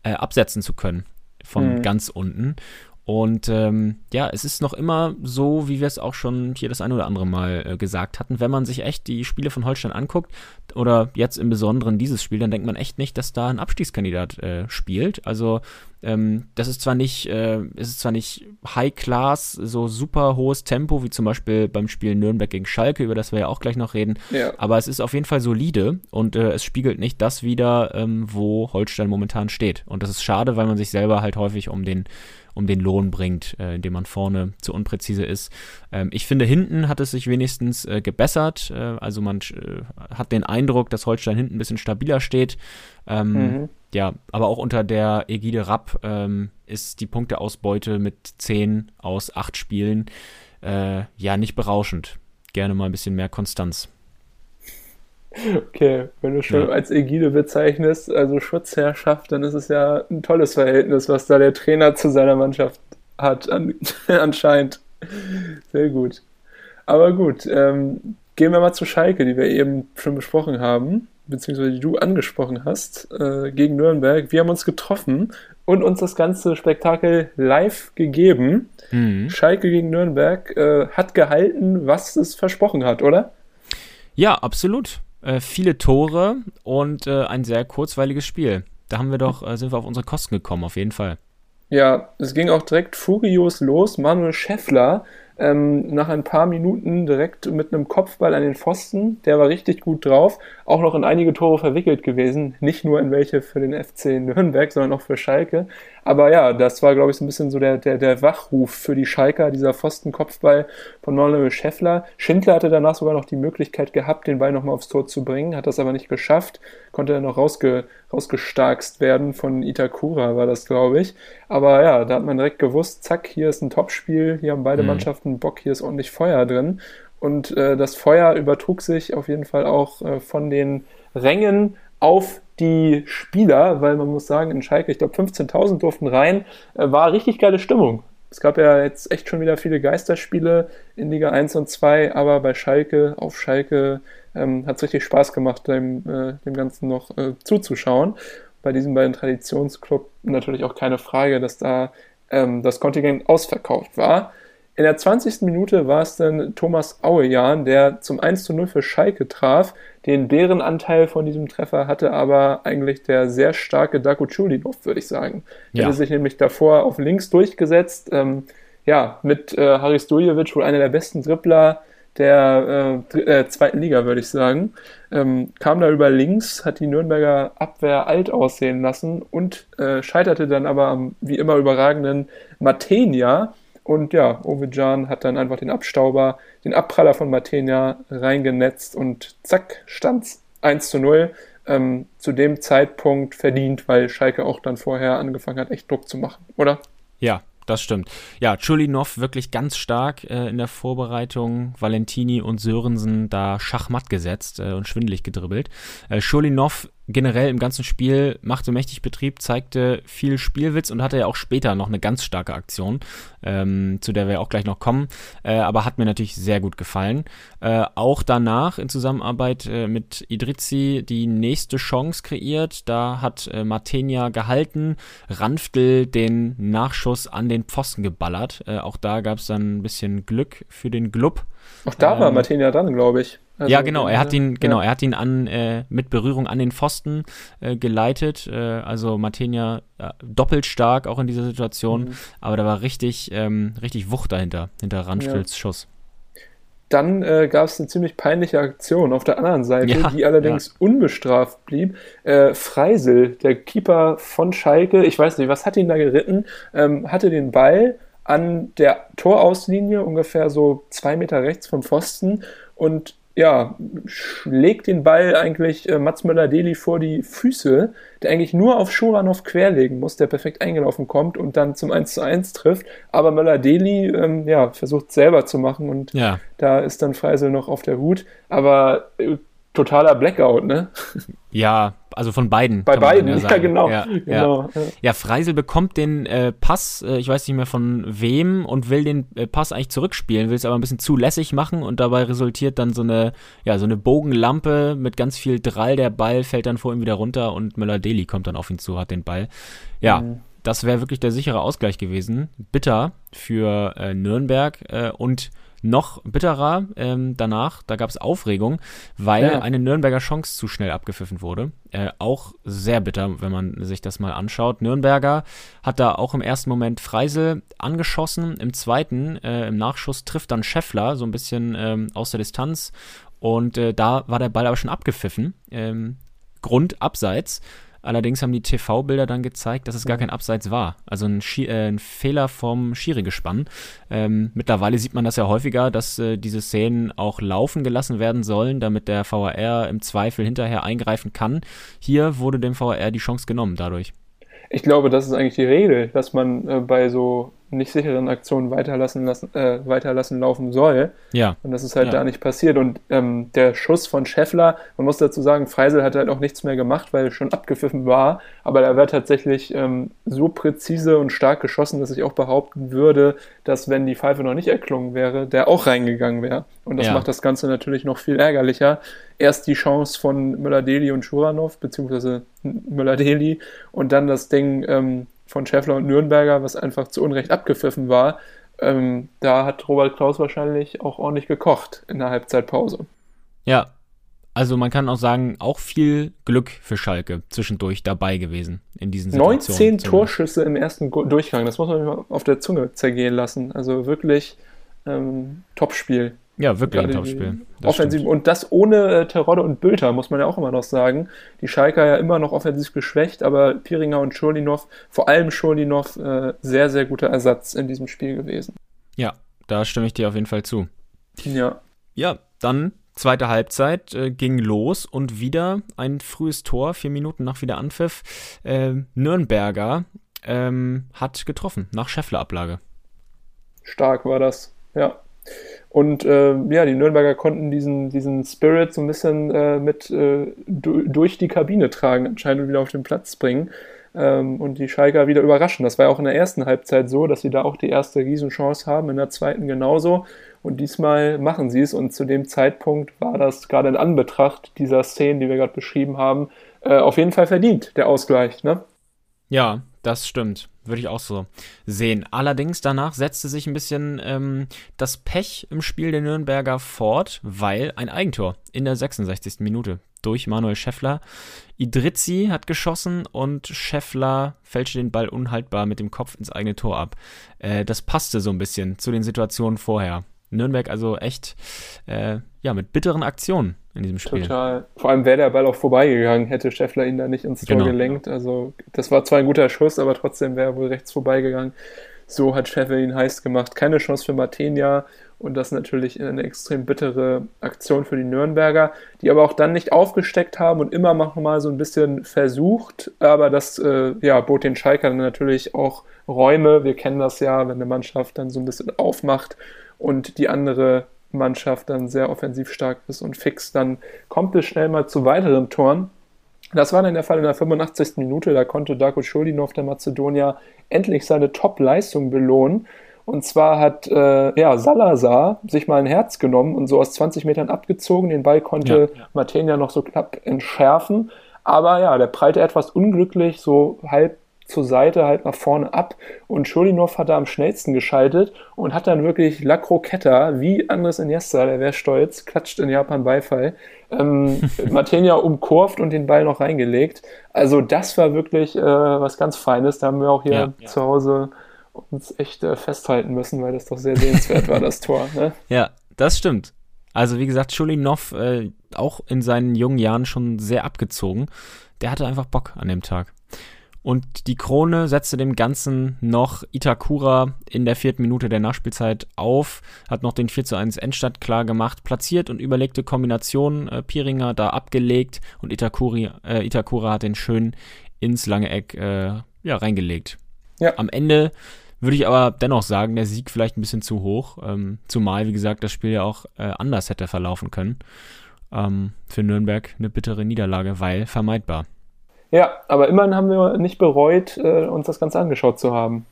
äh absetzen zu können von mhm. ganz unten. Und ähm, ja, es ist noch immer so, wie wir es auch schon hier das ein oder andere Mal äh, gesagt hatten. Wenn man sich echt die Spiele von Holstein anguckt, oder jetzt im Besonderen dieses Spiel, dann denkt man echt nicht, dass da ein Abstiegskandidat äh, spielt. Also ähm, das ist zwar nicht, äh, es ist zwar nicht High Class, so super hohes Tempo, wie zum Beispiel beim Spiel Nürnberg gegen Schalke, über das wir ja auch gleich noch reden, ja. aber es ist auf jeden Fall solide und äh, es spiegelt nicht das wieder, ähm, wo Holstein momentan steht. Und das ist schade, weil man sich selber halt häufig um den um den Lohn bringt, äh, indem man vorne zu unpräzise ist. Ähm, ich finde, hinten hat es sich wenigstens äh, gebessert. Äh, also man äh, hat den Eindruck, dass Holstein hinten ein bisschen stabiler steht. Ähm, mhm. Ja, aber auch unter der Ägide Rapp ähm, ist die Punkteausbeute mit 10 aus 8 Spielen äh, ja nicht berauschend. Gerne mal ein bisschen mehr Konstanz. Okay, wenn du schon ja. als Ägide bezeichnest, also Schutzherrschaft, dann ist es ja ein tolles Verhältnis, was da der Trainer zu seiner Mannschaft hat, an, anscheinend. Sehr gut. Aber gut, ähm, gehen wir mal zu Schalke, die wir eben schon besprochen haben, beziehungsweise die du angesprochen hast, äh, gegen Nürnberg. Wir haben uns getroffen und uns das ganze Spektakel live gegeben. Mhm. Schalke gegen Nürnberg äh, hat gehalten, was es versprochen hat, oder? Ja, absolut äh, viele Tore und äh, ein sehr kurzweiliges Spiel. Da haben wir doch, äh, sind wir auf unsere Kosten gekommen, auf jeden Fall. Ja, es ging auch direkt furios los. Manuel Scheffler ähm, nach ein paar Minuten direkt mit einem Kopfball an den Pfosten. Der war richtig gut drauf. Auch noch in einige Tore verwickelt gewesen. Nicht nur in welche für den FC Nürnberg, sondern auch für Schalke. Aber ja, das war, glaube ich, so ein bisschen so der, der, der Wachruf für die Schalker, dieser Pfostenkopfball von Manuel Scheffler. Schindler hatte danach sogar noch die Möglichkeit gehabt, den Ball nochmal aufs Tor zu bringen, hat das aber nicht geschafft, konnte dann noch rausge, rausgestarkst werden von Itakura, war das, glaube ich. Aber ja, da hat man direkt gewusst, zack, hier ist ein Topspiel, hier haben beide mhm. Mannschaften Bock, hier ist ordentlich Feuer drin. Und äh, das Feuer übertrug sich auf jeden Fall auch äh, von den Rängen auf die Spieler, weil man muss sagen, in Schalke, ich glaube 15.000 durften rein, äh, war richtig geile Stimmung. Es gab ja jetzt echt schon wieder viele Geisterspiele in Liga 1 und 2, aber bei Schalke, auf Schalke, ähm, hat es richtig Spaß gemacht, dem, äh, dem Ganzen noch äh, zuzuschauen. Bei diesen beiden Traditionsclubs natürlich auch keine Frage, dass da ähm, das Kontingent ausverkauft war. In der 20. Minute war es dann Thomas Auejan, der zum 1 zu 0 für Schalke traf. Den Bärenanteil von diesem Treffer hatte aber eigentlich der sehr starke Daku Chulinov, würde ich sagen. Ja. Er hatte sich nämlich davor auf links durchgesetzt. Ähm, ja, mit äh, Haris Duljevic, wohl einer der besten Dribbler der äh, äh, zweiten Liga, würde ich sagen. Ähm, kam da über links, hat die Nürnberger Abwehr alt aussehen lassen und äh, scheiterte dann aber am wie immer überragenden Matenia, und ja, Ovejan hat dann einfach den Abstauber, den Abpraller von Matenia reingenetzt und zack, stand's 1 zu 0. Ähm, zu dem Zeitpunkt verdient, weil Schalke auch dann vorher angefangen hat, echt Druck zu machen, oder? Ja, das stimmt. Ja, Chulinov wirklich ganz stark äh, in der Vorbereitung. Valentini und Sörensen da schachmatt gesetzt äh, und schwindelig gedribbelt. Äh, Chulinov generell im ganzen Spiel machte mächtig Betrieb, zeigte viel Spielwitz und hatte ja auch später noch eine ganz starke Aktion, ähm, zu der wir auch gleich noch kommen, äh, aber hat mir natürlich sehr gut gefallen. Äh, auch danach in Zusammenarbeit äh, mit Idrizi die nächste Chance kreiert, da hat äh, Martenia gehalten, Ranftel den Nachschuss an den Pfosten geballert, äh, auch da gab es dann ein bisschen Glück für den Glub. Auch da ähm, war Martenia dran, glaube ich. Also, ja, genau. Er hat ihn, genau, ja. er hat ihn an äh, mit Berührung an den Pfosten äh, geleitet. Äh, also Matenia äh, doppelt stark auch in dieser Situation, mhm. aber da war richtig, ähm, richtig Wucht dahinter, hinter Ranstels ja. Schuss. Dann äh, gab es eine ziemlich peinliche Aktion auf der anderen Seite, ja, die allerdings unbestraft blieb. Äh, Freisel, der Keeper von Schalke, ich weiß nicht, was hat ihn da geritten, ähm, hatte den Ball an der Torauslinie, ungefähr so zwei Meter rechts vom Pfosten und ja, schlägt den Ball eigentlich äh, Mats Möller-Deli vor die Füße, der eigentlich nur auf Schuranov querlegen muss, der perfekt eingelaufen kommt und dann zum 1 zu 1 trifft. Aber Möller-Deli ähm, ja, versucht selber zu machen und ja. da ist dann Freisel noch auf der Hut. Aber äh, totaler Blackout, ne? Ja, also von beiden. Bei beiden, ja, ja, genau. Ja, genau. Ja. ja Freisel bekommt den äh, Pass, äh, ich weiß nicht mehr von wem, und will den äh, Pass eigentlich zurückspielen, will es aber ein bisschen zu lässig machen und dabei resultiert dann so eine, ja, so eine Bogenlampe mit ganz viel Drall. Der Ball fällt dann vor ihm wieder runter und Müller-Deli kommt dann auf ihn zu, hat den Ball. Ja. Mhm. Das wäre wirklich der sichere Ausgleich gewesen. Bitter für äh, Nürnberg äh, und noch bitterer ähm, danach, da gab es Aufregung, weil ja. eine Nürnberger Chance zu schnell abgepfiffen wurde. Äh, auch sehr bitter, wenn man sich das mal anschaut. Nürnberger hat da auch im ersten Moment Freisel angeschossen, im zweiten, äh, im Nachschuss trifft dann Scheffler so ein bisschen ähm, aus der Distanz und äh, da war der Ball aber schon abgepfiffen. Ähm, Grund abseits. Allerdings haben die TV-Bilder dann gezeigt, dass es gar kein Abseits war. Also ein, Schi äh, ein Fehler vom Schiri-Gespann. Ähm, mittlerweile sieht man das ja häufiger, dass äh, diese Szenen auch laufen gelassen werden sollen, damit der VAR im Zweifel hinterher eingreifen kann. Hier wurde dem VAR die Chance genommen dadurch. Ich glaube, das ist eigentlich die Regel, dass man äh, bei so nicht sicheren Aktionen weiterlassen, lassen, äh, weiterlassen laufen soll. Ja. Und das ist halt ja. da nicht passiert. Und ähm, der Schuss von Scheffler, man muss dazu sagen, Freisel hat halt auch nichts mehr gemacht, weil er schon abgepfiffen war. Aber er wird tatsächlich ähm, so präzise und stark geschossen, dass ich auch behaupten würde, dass wenn die Pfeife noch nicht erklungen wäre, der auch reingegangen wäre. Und das ja. macht das Ganze natürlich noch viel ärgerlicher. Erst die Chance von Müller-Deli und Schuranov, beziehungsweise Müller-Deli, und dann das Ding ähm, von Schäffler und Nürnberger, was einfach zu Unrecht abgepfiffen war. Ähm, da hat Robert Klaus wahrscheinlich auch ordentlich gekocht in der Halbzeitpause. Ja, also man kann auch sagen, auch viel Glück für Schalke zwischendurch dabei gewesen in diesen Situationen. 19 Torschüsse im ersten Durchgang, das muss man auf der Zunge zergehen lassen. Also wirklich ähm, Topspiel. Ja, wirklich ein Topspiel. Offensiv und das ohne äh, Terodde und Bülter, muss man ja auch immer noch sagen. Die Schalker ja immer noch offensiv geschwächt, aber Piringer und Scholinov, vor allem Scholinov, äh, sehr, sehr guter Ersatz in diesem Spiel gewesen. Ja, da stimme ich dir auf jeden Fall zu. Ja. Ja, dann zweite Halbzeit äh, ging los und wieder ein frühes Tor, vier Minuten nach Wiederanpfiff. Äh, Nürnberger ähm, hat getroffen, nach Scheffler-Ablage. Stark war das, ja. Und äh, ja, die Nürnberger konnten diesen, diesen Spirit so ein bisschen äh, mit äh, durch die Kabine tragen, anscheinend wieder auf den Platz bringen. ähm, und die Schalker wieder überraschen. Das war ja auch in der ersten Halbzeit so, dass sie da auch die erste Riesenchance haben, in der zweiten genauso. Und diesmal machen sie es und zu dem Zeitpunkt war das gerade in Anbetracht dieser Szenen, die wir gerade beschrieben haben, äh, auf jeden Fall verdient, der Ausgleich. Ne? Ja, das stimmt. Würde ich auch so sehen. Allerdings danach setzte sich ein bisschen ähm, das Pech im Spiel der Nürnberger fort, weil ein Eigentor in der 66. Minute durch Manuel Scheffler. Idrizzi hat geschossen und Scheffler fälschte den Ball unhaltbar mit dem Kopf ins eigene Tor ab. Äh, das passte so ein bisschen zu den Situationen vorher. Nürnberg also echt äh, ja, mit bitteren Aktionen in diesem Spiel. Total. Vor allem wäre der Ball auch vorbeigegangen, hätte Scheffler ihn da nicht ins Tor genau. gelenkt. Also das war zwar ein guter Schuss, aber trotzdem wäre er wohl rechts vorbeigegangen. So hat Scheffler ihn heiß gemacht. Keine Chance für Martenia und das natürlich eine extrem bittere Aktion für die Nürnberger, die aber auch dann nicht aufgesteckt haben und immer noch mal so ein bisschen versucht. Aber das äh, ja, bot den Schalkern natürlich auch Räume. Wir kennen das ja, wenn eine Mannschaft dann so ein bisschen aufmacht und die andere Mannschaft dann sehr offensiv stark ist und fix, dann kommt es schnell mal zu weiteren Toren. Das war dann der Fall in der 85. Minute. Da konnte Darko Schulinov, der Mazedonier, endlich seine Top-Leistung belohnen. Und zwar hat äh, ja, Salazar sich mal ein Herz genommen und so aus 20 Metern abgezogen. Den Ball konnte ja, ja. Matenia noch so knapp entschärfen. Aber ja, der prallte etwas unglücklich, so halb zur Seite, halt nach vorne ab. Und Schulinov hat da am schnellsten geschaltet und hat dann wirklich La Croqueta, wie Andres Iniesta, der wäre stolz, klatscht in Japan Beifall, ähm, Matenia umkurvt und den Ball noch reingelegt. Also das war wirklich äh, was ganz Feines. Da haben wir auch hier ja, ja. zu Hause uns echt äh, festhalten müssen, weil das doch sehr sehenswert war, das Tor. Ne? Ja, das stimmt. Also wie gesagt, Schulinov äh, auch in seinen jungen Jahren schon sehr abgezogen. Der hatte einfach Bock an dem Tag. Und die Krone setzte dem Ganzen noch Itakura in der vierten Minute der Nachspielzeit auf, hat noch den 4 zu 1 Endstand klar gemacht, platziert und überlegte Kombination äh, Piringer da abgelegt und Itakuri, äh, Itakura hat den schön ins lange Eck äh, ja, reingelegt. Ja. Am Ende würde ich aber dennoch sagen, der Sieg vielleicht ein bisschen zu hoch, ähm, zumal, wie gesagt, das Spiel ja auch äh, anders hätte verlaufen können. Ähm, für Nürnberg eine bittere Niederlage, weil vermeidbar. Ja, aber immerhin haben wir nicht bereut, äh, uns das Ganze angeschaut zu haben.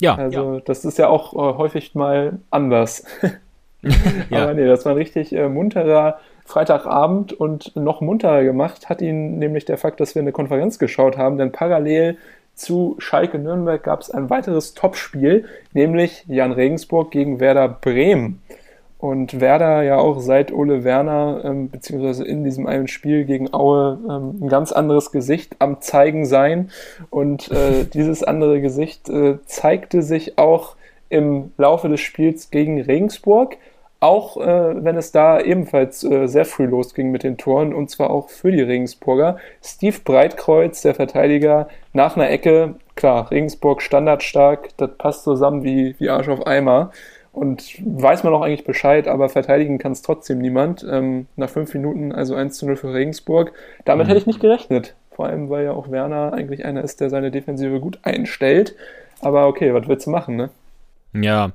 Ja. Also, ja. das ist ja auch äh, häufig mal anders. ja. Aber nee, das war ein richtig äh, munterer Freitagabend und noch munterer gemacht hat ihn nämlich der Fakt, dass wir eine Konferenz geschaut haben, denn parallel zu Schalke Nürnberg gab es ein weiteres Topspiel, nämlich Jan Regensburg gegen Werder Bremen. Und Werder ja auch seit Ole Werner, ähm, beziehungsweise in diesem einen Spiel gegen Aue, ähm, ein ganz anderes Gesicht am Zeigen sein. Und äh, dieses andere Gesicht äh, zeigte sich auch im Laufe des Spiels gegen Regensburg. Auch äh, wenn es da ebenfalls äh, sehr früh losging mit den Toren, und zwar auch für die Regensburger. Steve Breitkreuz, der Verteidiger, nach einer Ecke, klar, Regensburg standardstark, das passt zusammen wie, wie Arsch auf Eimer. Und weiß man auch eigentlich Bescheid, aber verteidigen kann es trotzdem niemand. Ähm, nach fünf Minuten also 1 zu 0 für Regensburg. Damit mhm. hätte ich nicht gerechnet. Vor allem, weil ja auch Werner eigentlich einer ist, der seine Defensive gut einstellt. Aber okay, was willst du machen, ne? Ja.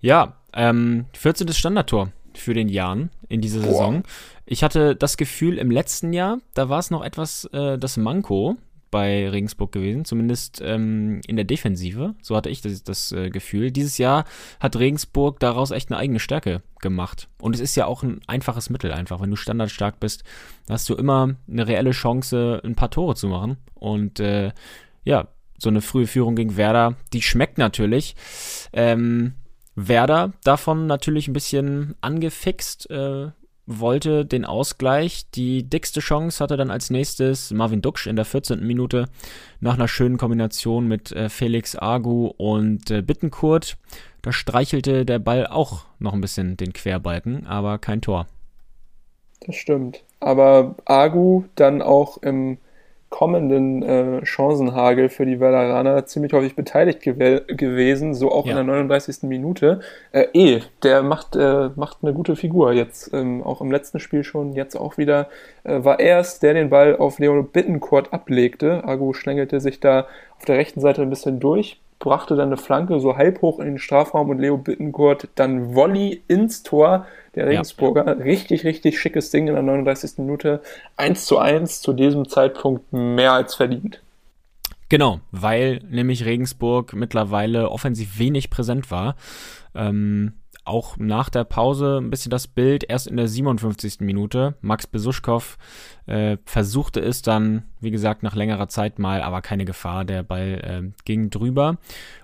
Ja, ähm, 14. Standardtor für den Jan in dieser Boah. Saison. Ich hatte das Gefühl, im letzten Jahr, da war es noch etwas äh, das Manko bei Regensburg gewesen, zumindest ähm, in der Defensive. So hatte ich das, das äh, Gefühl. Dieses Jahr hat Regensburg daraus echt eine eigene Stärke gemacht. Und es ist ja auch ein einfaches Mittel einfach. Wenn du standardstark bist, hast du immer eine reelle Chance, ein paar Tore zu machen. Und äh, ja, so eine frühe Führung gegen Werder, die schmeckt natürlich. Ähm, Werder davon natürlich ein bisschen angefixt, äh, wollte den Ausgleich. Die dickste Chance hatte dann als nächstes Marvin Duksch in der 14. Minute nach einer schönen Kombination mit äh, Felix Agu und äh, Bittenkurt. Da streichelte der Ball auch noch ein bisschen den Querbalken, aber kein Tor. Das stimmt. Aber Agu dann auch im kommenden äh, Chancenhagel für die Werderaner ziemlich häufig beteiligt gew gewesen, so auch ja. in der 39. Minute. Äh, eh, der macht, äh, macht eine gute Figur jetzt, ähm, auch im letzten Spiel schon, jetzt auch wieder. Äh, war erst, der den Ball auf Leon Bittencourt ablegte. Agu schlängelte sich da auf der rechten Seite ein bisschen durch, brachte dann eine Flanke so halb hoch in den Strafraum und Leo Bittencourt dann Volley ins Tor der Regensburger. Ja. Richtig, richtig schickes Ding in der 39. Minute. 1 zu 1 zu diesem Zeitpunkt mehr als verdient. Genau, weil nämlich Regensburg mittlerweile offensiv wenig präsent war. Ähm, auch nach der Pause ein bisschen das Bild, erst in der 57. Minute. Max Besuschkow äh, versuchte es dann, wie gesagt, nach längerer Zeit mal, aber keine Gefahr. Der Ball äh, ging drüber.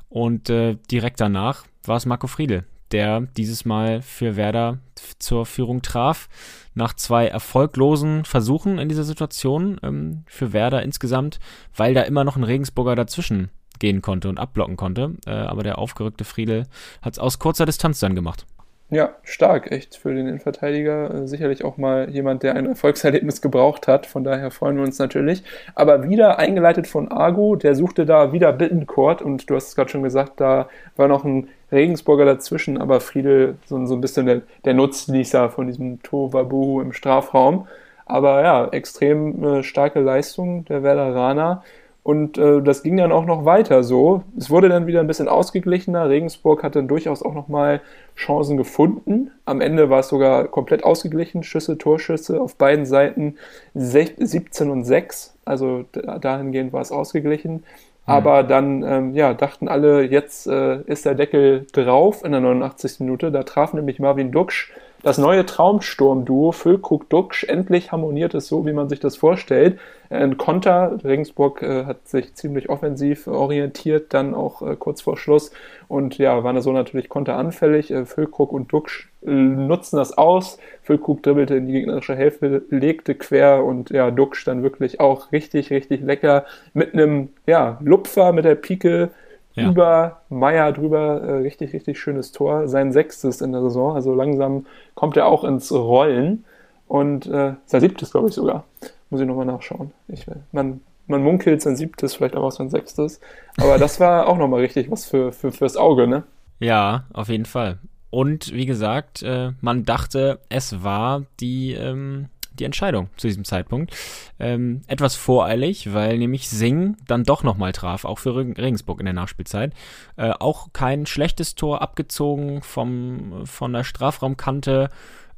Und äh, direkt danach war es Marco Friedel, der dieses Mal für Werder zur Führung traf. Nach zwei erfolglosen Versuchen in dieser Situation ähm, für Werder insgesamt, weil da immer noch ein Regensburger dazwischen gehen konnte und abblocken konnte. Äh, aber der aufgerückte Friedel hat es aus kurzer Distanz dann gemacht. Ja, stark, echt für den Innenverteidiger. Äh, sicherlich auch mal jemand, der ein Erfolgserlebnis gebraucht hat. Von daher freuen wir uns natürlich. Aber wieder eingeleitet von Argo, der suchte da wieder Bittencourt und du hast es gerade schon gesagt, da war noch ein Regensburger dazwischen, aber Friedel so, so ein bisschen der, der Nutznießer von diesem Tovabu im Strafraum. Aber ja, extrem äh, starke Leistung der Werderaner. Und äh, das ging dann auch noch weiter so. Es wurde dann wieder ein bisschen ausgeglichener. Regensburg hat dann durchaus auch nochmal Chancen gefunden. Am Ende war es sogar komplett ausgeglichen. Schüsse, Torschüsse auf beiden Seiten 17 und 6. Also dahingehend war es ausgeglichen. Mhm. Aber dann ähm, ja, dachten alle, jetzt äh, ist der Deckel drauf in der 89. Minute. Da traf nämlich Marvin Duksch das neue Traumsturm-Duo Füllkrug-Duxch, endlich harmoniert es so, wie man sich das vorstellt. Ein Konter, Regensburg äh, hat sich ziemlich offensiv orientiert, dann auch äh, kurz vor Schluss und ja, waren so natürlich konteranfällig. Äh, Füllkrug und Duxch äh, nutzen das aus. Füllkrug dribbelte in die gegnerische Hälfte, legte quer und ja, Duxch dann wirklich auch richtig, richtig lecker mit einem ja, Lupfer mit der Pike ja. über Meier drüber. Äh, richtig, richtig schönes Tor. Sein sechstes in der Saison. Also langsam kommt er auch ins Rollen. Und äh, sein siebtes, glaube ich sogar. Muss ich nochmal nachschauen. Ich, man, man munkelt sein siebtes, vielleicht auch sein sechstes. Aber das war auch nochmal richtig was für, für, fürs Auge, ne? Ja, auf jeden Fall. Und wie gesagt, äh, man dachte, es war die, ähm, die Entscheidung zu diesem Zeitpunkt. Ähm, etwas voreilig, weil nämlich Singh dann doch nochmal traf, auch für Regensburg in der Nachspielzeit. Äh, auch kein schlechtes Tor abgezogen vom, von der Strafraumkante.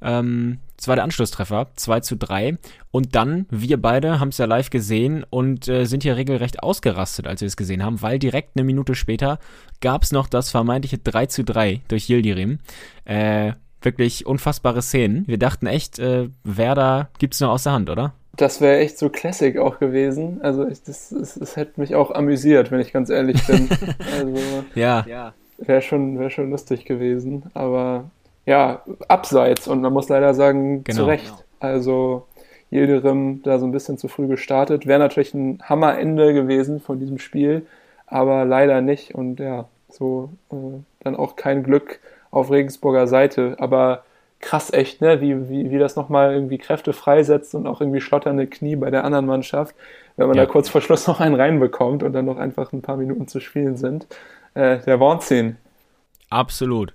Ähm, das war der Anschlusstreffer, 2 zu 3. Und dann, wir beide haben es ja live gesehen und äh, sind hier regelrecht ausgerastet, als wir es gesehen haben, weil direkt eine Minute später gab es noch das vermeintliche 3 zu 3 durch Yildirim. Äh, wirklich unfassbare Szenen. Wir dachten echt, äh, Werder es nur aus der Hand, oder? Das wäre echt so Classic auch gewesen. Also ich, das, das, das, hätte mich auch amüsiert, wenn ich ganz ehrlich bin. also ja. Wäre schon, wär schon lustig gewesen. Aber ja, abseits und man muss leider sagen, genau. zu Recht. Also Yildirim da so ein bisschen zu früh gestartet. Wäre natürlich ein Hammerende gewesen von diesem Spiel, aber leider nicht. Und ja, so äh, dann auch kein Glück auf Regensburger Seite. Aber krass echt, ne? wie, wie, wie das nochmal irgendwie Kräfte freisetzt und auch irgendwie schlotternde Knie bei der anderen Mannschaft, wenn man ja. da kurz vor Schluss noch einen reinbekommt und dann noch einfach ein paar Minuten zu spielen sind. Äh, der Wahnsinn. Absolut.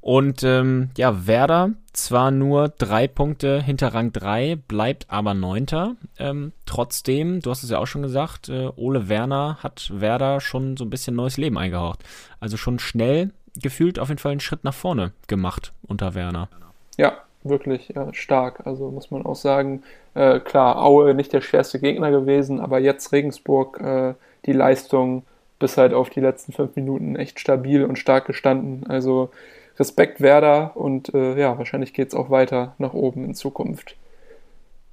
Und ähm, ja, Werder zwar nur drei Punkte hinter Rang 3, bleibt aber Neunter. Ähm, trotzdem, du hast es ja auch schon gesagt, äh, Ole Werner hat Werder schon so ein bisschen neues Leben eingehaucht. Also schon schnell gefühlt auf jeden Fall einen Schritt nach vorne gemacht unter Werner. Ja, wirklich ja, stark. Also muss man auch sagen, äh, klar, Aue nicht der schwerste Gegner gewesen, aber jetzt Regensburg äh, die Leistung bis halt auf die letzten fünf Minuten echt stabil und stark gestanden. Also Respekt Werder und äh, ja, wahrscheinlich geht es auch weiter nach oben in Zukunft.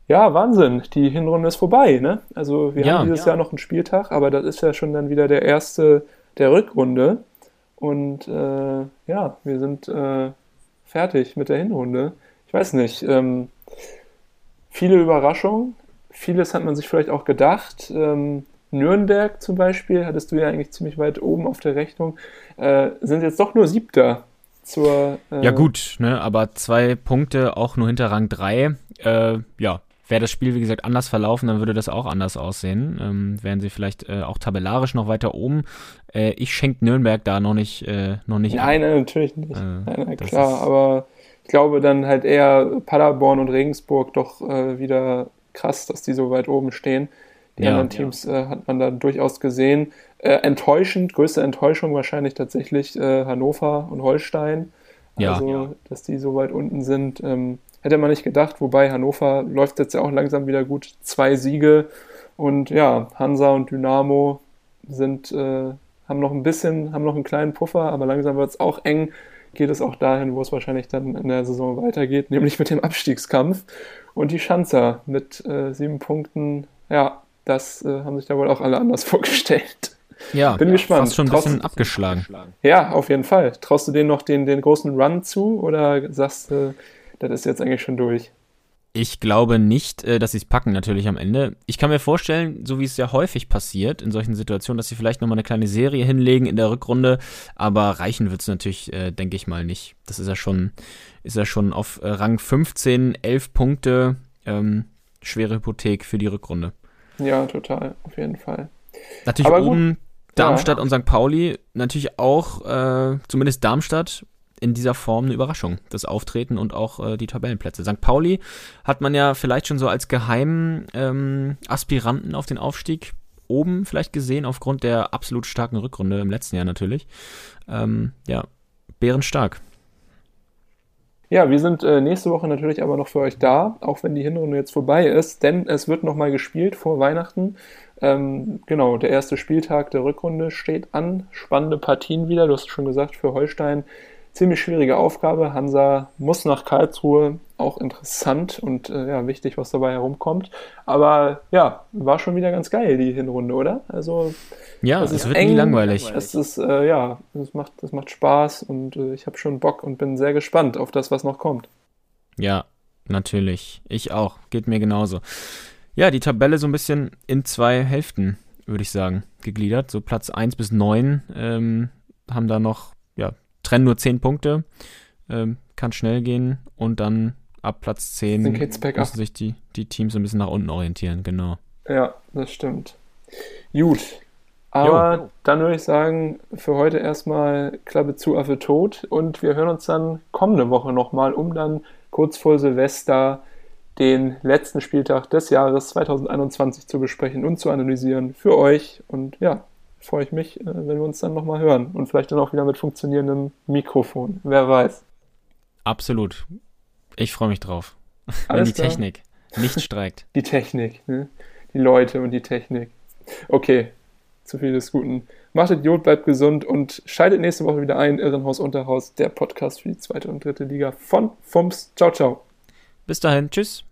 Ja, Wahnsinn. Die Hinrunde ist vorbei, ne? Also wir ja, haben dieses ja. Jahr noch einen Spieltag, aber das ist ja schon dann wieder der erste der Rückrunde. Und äh, ja, wir sind äh, fertig mit der Hinrunde. Ich weiß nicht. Ähm, viele Überraschungen. Vieles hat man sich vielleicht auch gedacht. Ähm, Nürnberg zum Beispiel, hattest du ja eigentlich ziemlich weit oben auf der Rechnung, äh, sind jetzt doch nur Siebter zur. Äh, ja, gut, ne, aber zwei Punkte auch nur hinter Rang 3. Äh, ja, Wäre das Spiel, wie gesagt, anders verlaufen, dann würde das auch anders aussehen. Ähm, wären sie vielleicht äh, auch tabellarisch noch weiter oben. Äh, ich schenke Nürnberg da noch nicht, äh, noch nicht Nein, nein natürlich nicht. Äh, nein, klar, aber ich glaube dann halt eher Paderborn und Regensburg doch äh, wieder krass, dass die so weit oben stehen. Die ja, anderen Teams ja. Äh, hat man da durchaus gesehen. enttäuschend, größte Enttäuschung wahrscheinlich tatsächlich Hannover und Holstein. Also, ja. dass die so weit unten sind. Ähm, Hätte man nicht gedacht, wobei Hannover läuft jetzt ja auch langsam wieder gut. Zwei Siege und ja, Hansa und Dynamo sind, äh, haben noch ein bisschen, haben noch einen kleinen Puffer, aber langsam wird es auch eng. Geht es auch dahin, wo es wahrscheinlich dann in der Saison weitergeht, nämlich mit dem Abstiegskampf. Und die Schanzer mit äh, sieben Punkten, ja, das äh, haben sich da wohl auch alle anders vorgestellt. Ja, bin gespannt. Fast schon ein bisschen abgeschlagen. Ja, auf jeden Fall. Traust du denen noch den, den großen Run zu oder sagst du, das ist jetzt eigentlich schon durch? Ich glaube nicht, äh, dass sie es packen, natürlich am Ende. Ich kann mir vorstellen, so wie es ja häufig passiert in solchen Situationen, dass sie vielleicht nochmal eine kleine Serie hinlegen in der Rückrunde, aber reichen wird es natürlich, äh, denke ich mal, nicht. Das ist ja schon, ist ja schon auf äh, Rang 15, 11 Punkte, ähm, schwere Hypothek für die Rückrunde. Ja, total, auf jeden Fall. Natürlich aber oben. Darmstadt ja. und St. Pauli, natürlich auch, äh, zumindest Darmstadt, in dieser Form eine Überraschung, das Auftreten und auch äh, die Tabellenplätze. St. Pauli hat man ja vielleicht schon so als geheimen ähm, Aspiranten auf den Aufstieg oben vielleicht gesehen, aufgrund der absolut starken Rückrunde im letzten Jahr natürlich. Ähm, ja, bärenstark. Ja, wir sind äh, nächste Woche natürlich aber noch für euch da, auch wenn die Hinrunde jetzt vorbei ist, denn es wird nochmal gespielt vor Weihnachten. Ähm, genau, der erste Spieltag der Rückrunde steht an. Spannende Partien wieder. Du hast schon gesagt, für Holstein ziemlich schwierige Aufgabe. Hansa muss nach Karlsruhe, auch interessant und äh, ja, wichtig, was dabei herumkommt. Aber ja, war schon wieder ganz geil, die Hinrunde, oder? Also ja, es, wird eng, nie langweilig. Es ist, äh, ja, es macht, es macht Spaß und äh, ich habe schon Bock und bin sehr gespannt auf das, was noch kommt. Ja, natürlich. Ich auch. Geht mir genauso. Ja, die Tabelle so ein bisschen in zwei Hälften, würde ich sagen, gegliedert. So Platz 1 bis 9 ähm, haben da noch trennen nur 10 Punkte. Ähm, kann schnell gehen und dann ab Platz 10 müssen sich die, die Teams ein bisschen nach unten orientieren, genau. Ja, das stimmt. Gut. Aber jo. dann würde ich sagen, für heute erstmal Klappe zu, Affe tot und wir hören uns dann kommende Woche nochmal, um dann kurz vor Silvester den letzten Spieltag des Jahres 2021 zu besprechen und zu analysieren für euch. Und ja, freue ich mich, äh, wenn wir uns dann nochmal hören und vielleicht dann auch wieder mit funktionierendem Mikrofon. Wer weiß. Absolut. Ich freue mich drauf. Alles wenn die klar. Technik nicht streikt. Die Technik, ne? die Leute und die Technik. Okay, zu viel des Guten. Macht Idiot, bleibt gesund und schaltet nächste Woche wieder ein. Irrenhaus Unterhaus, der Podcast für die zweite und dritte Liga von FUMS. Ciao, ciao. Bis dahin, tschüss.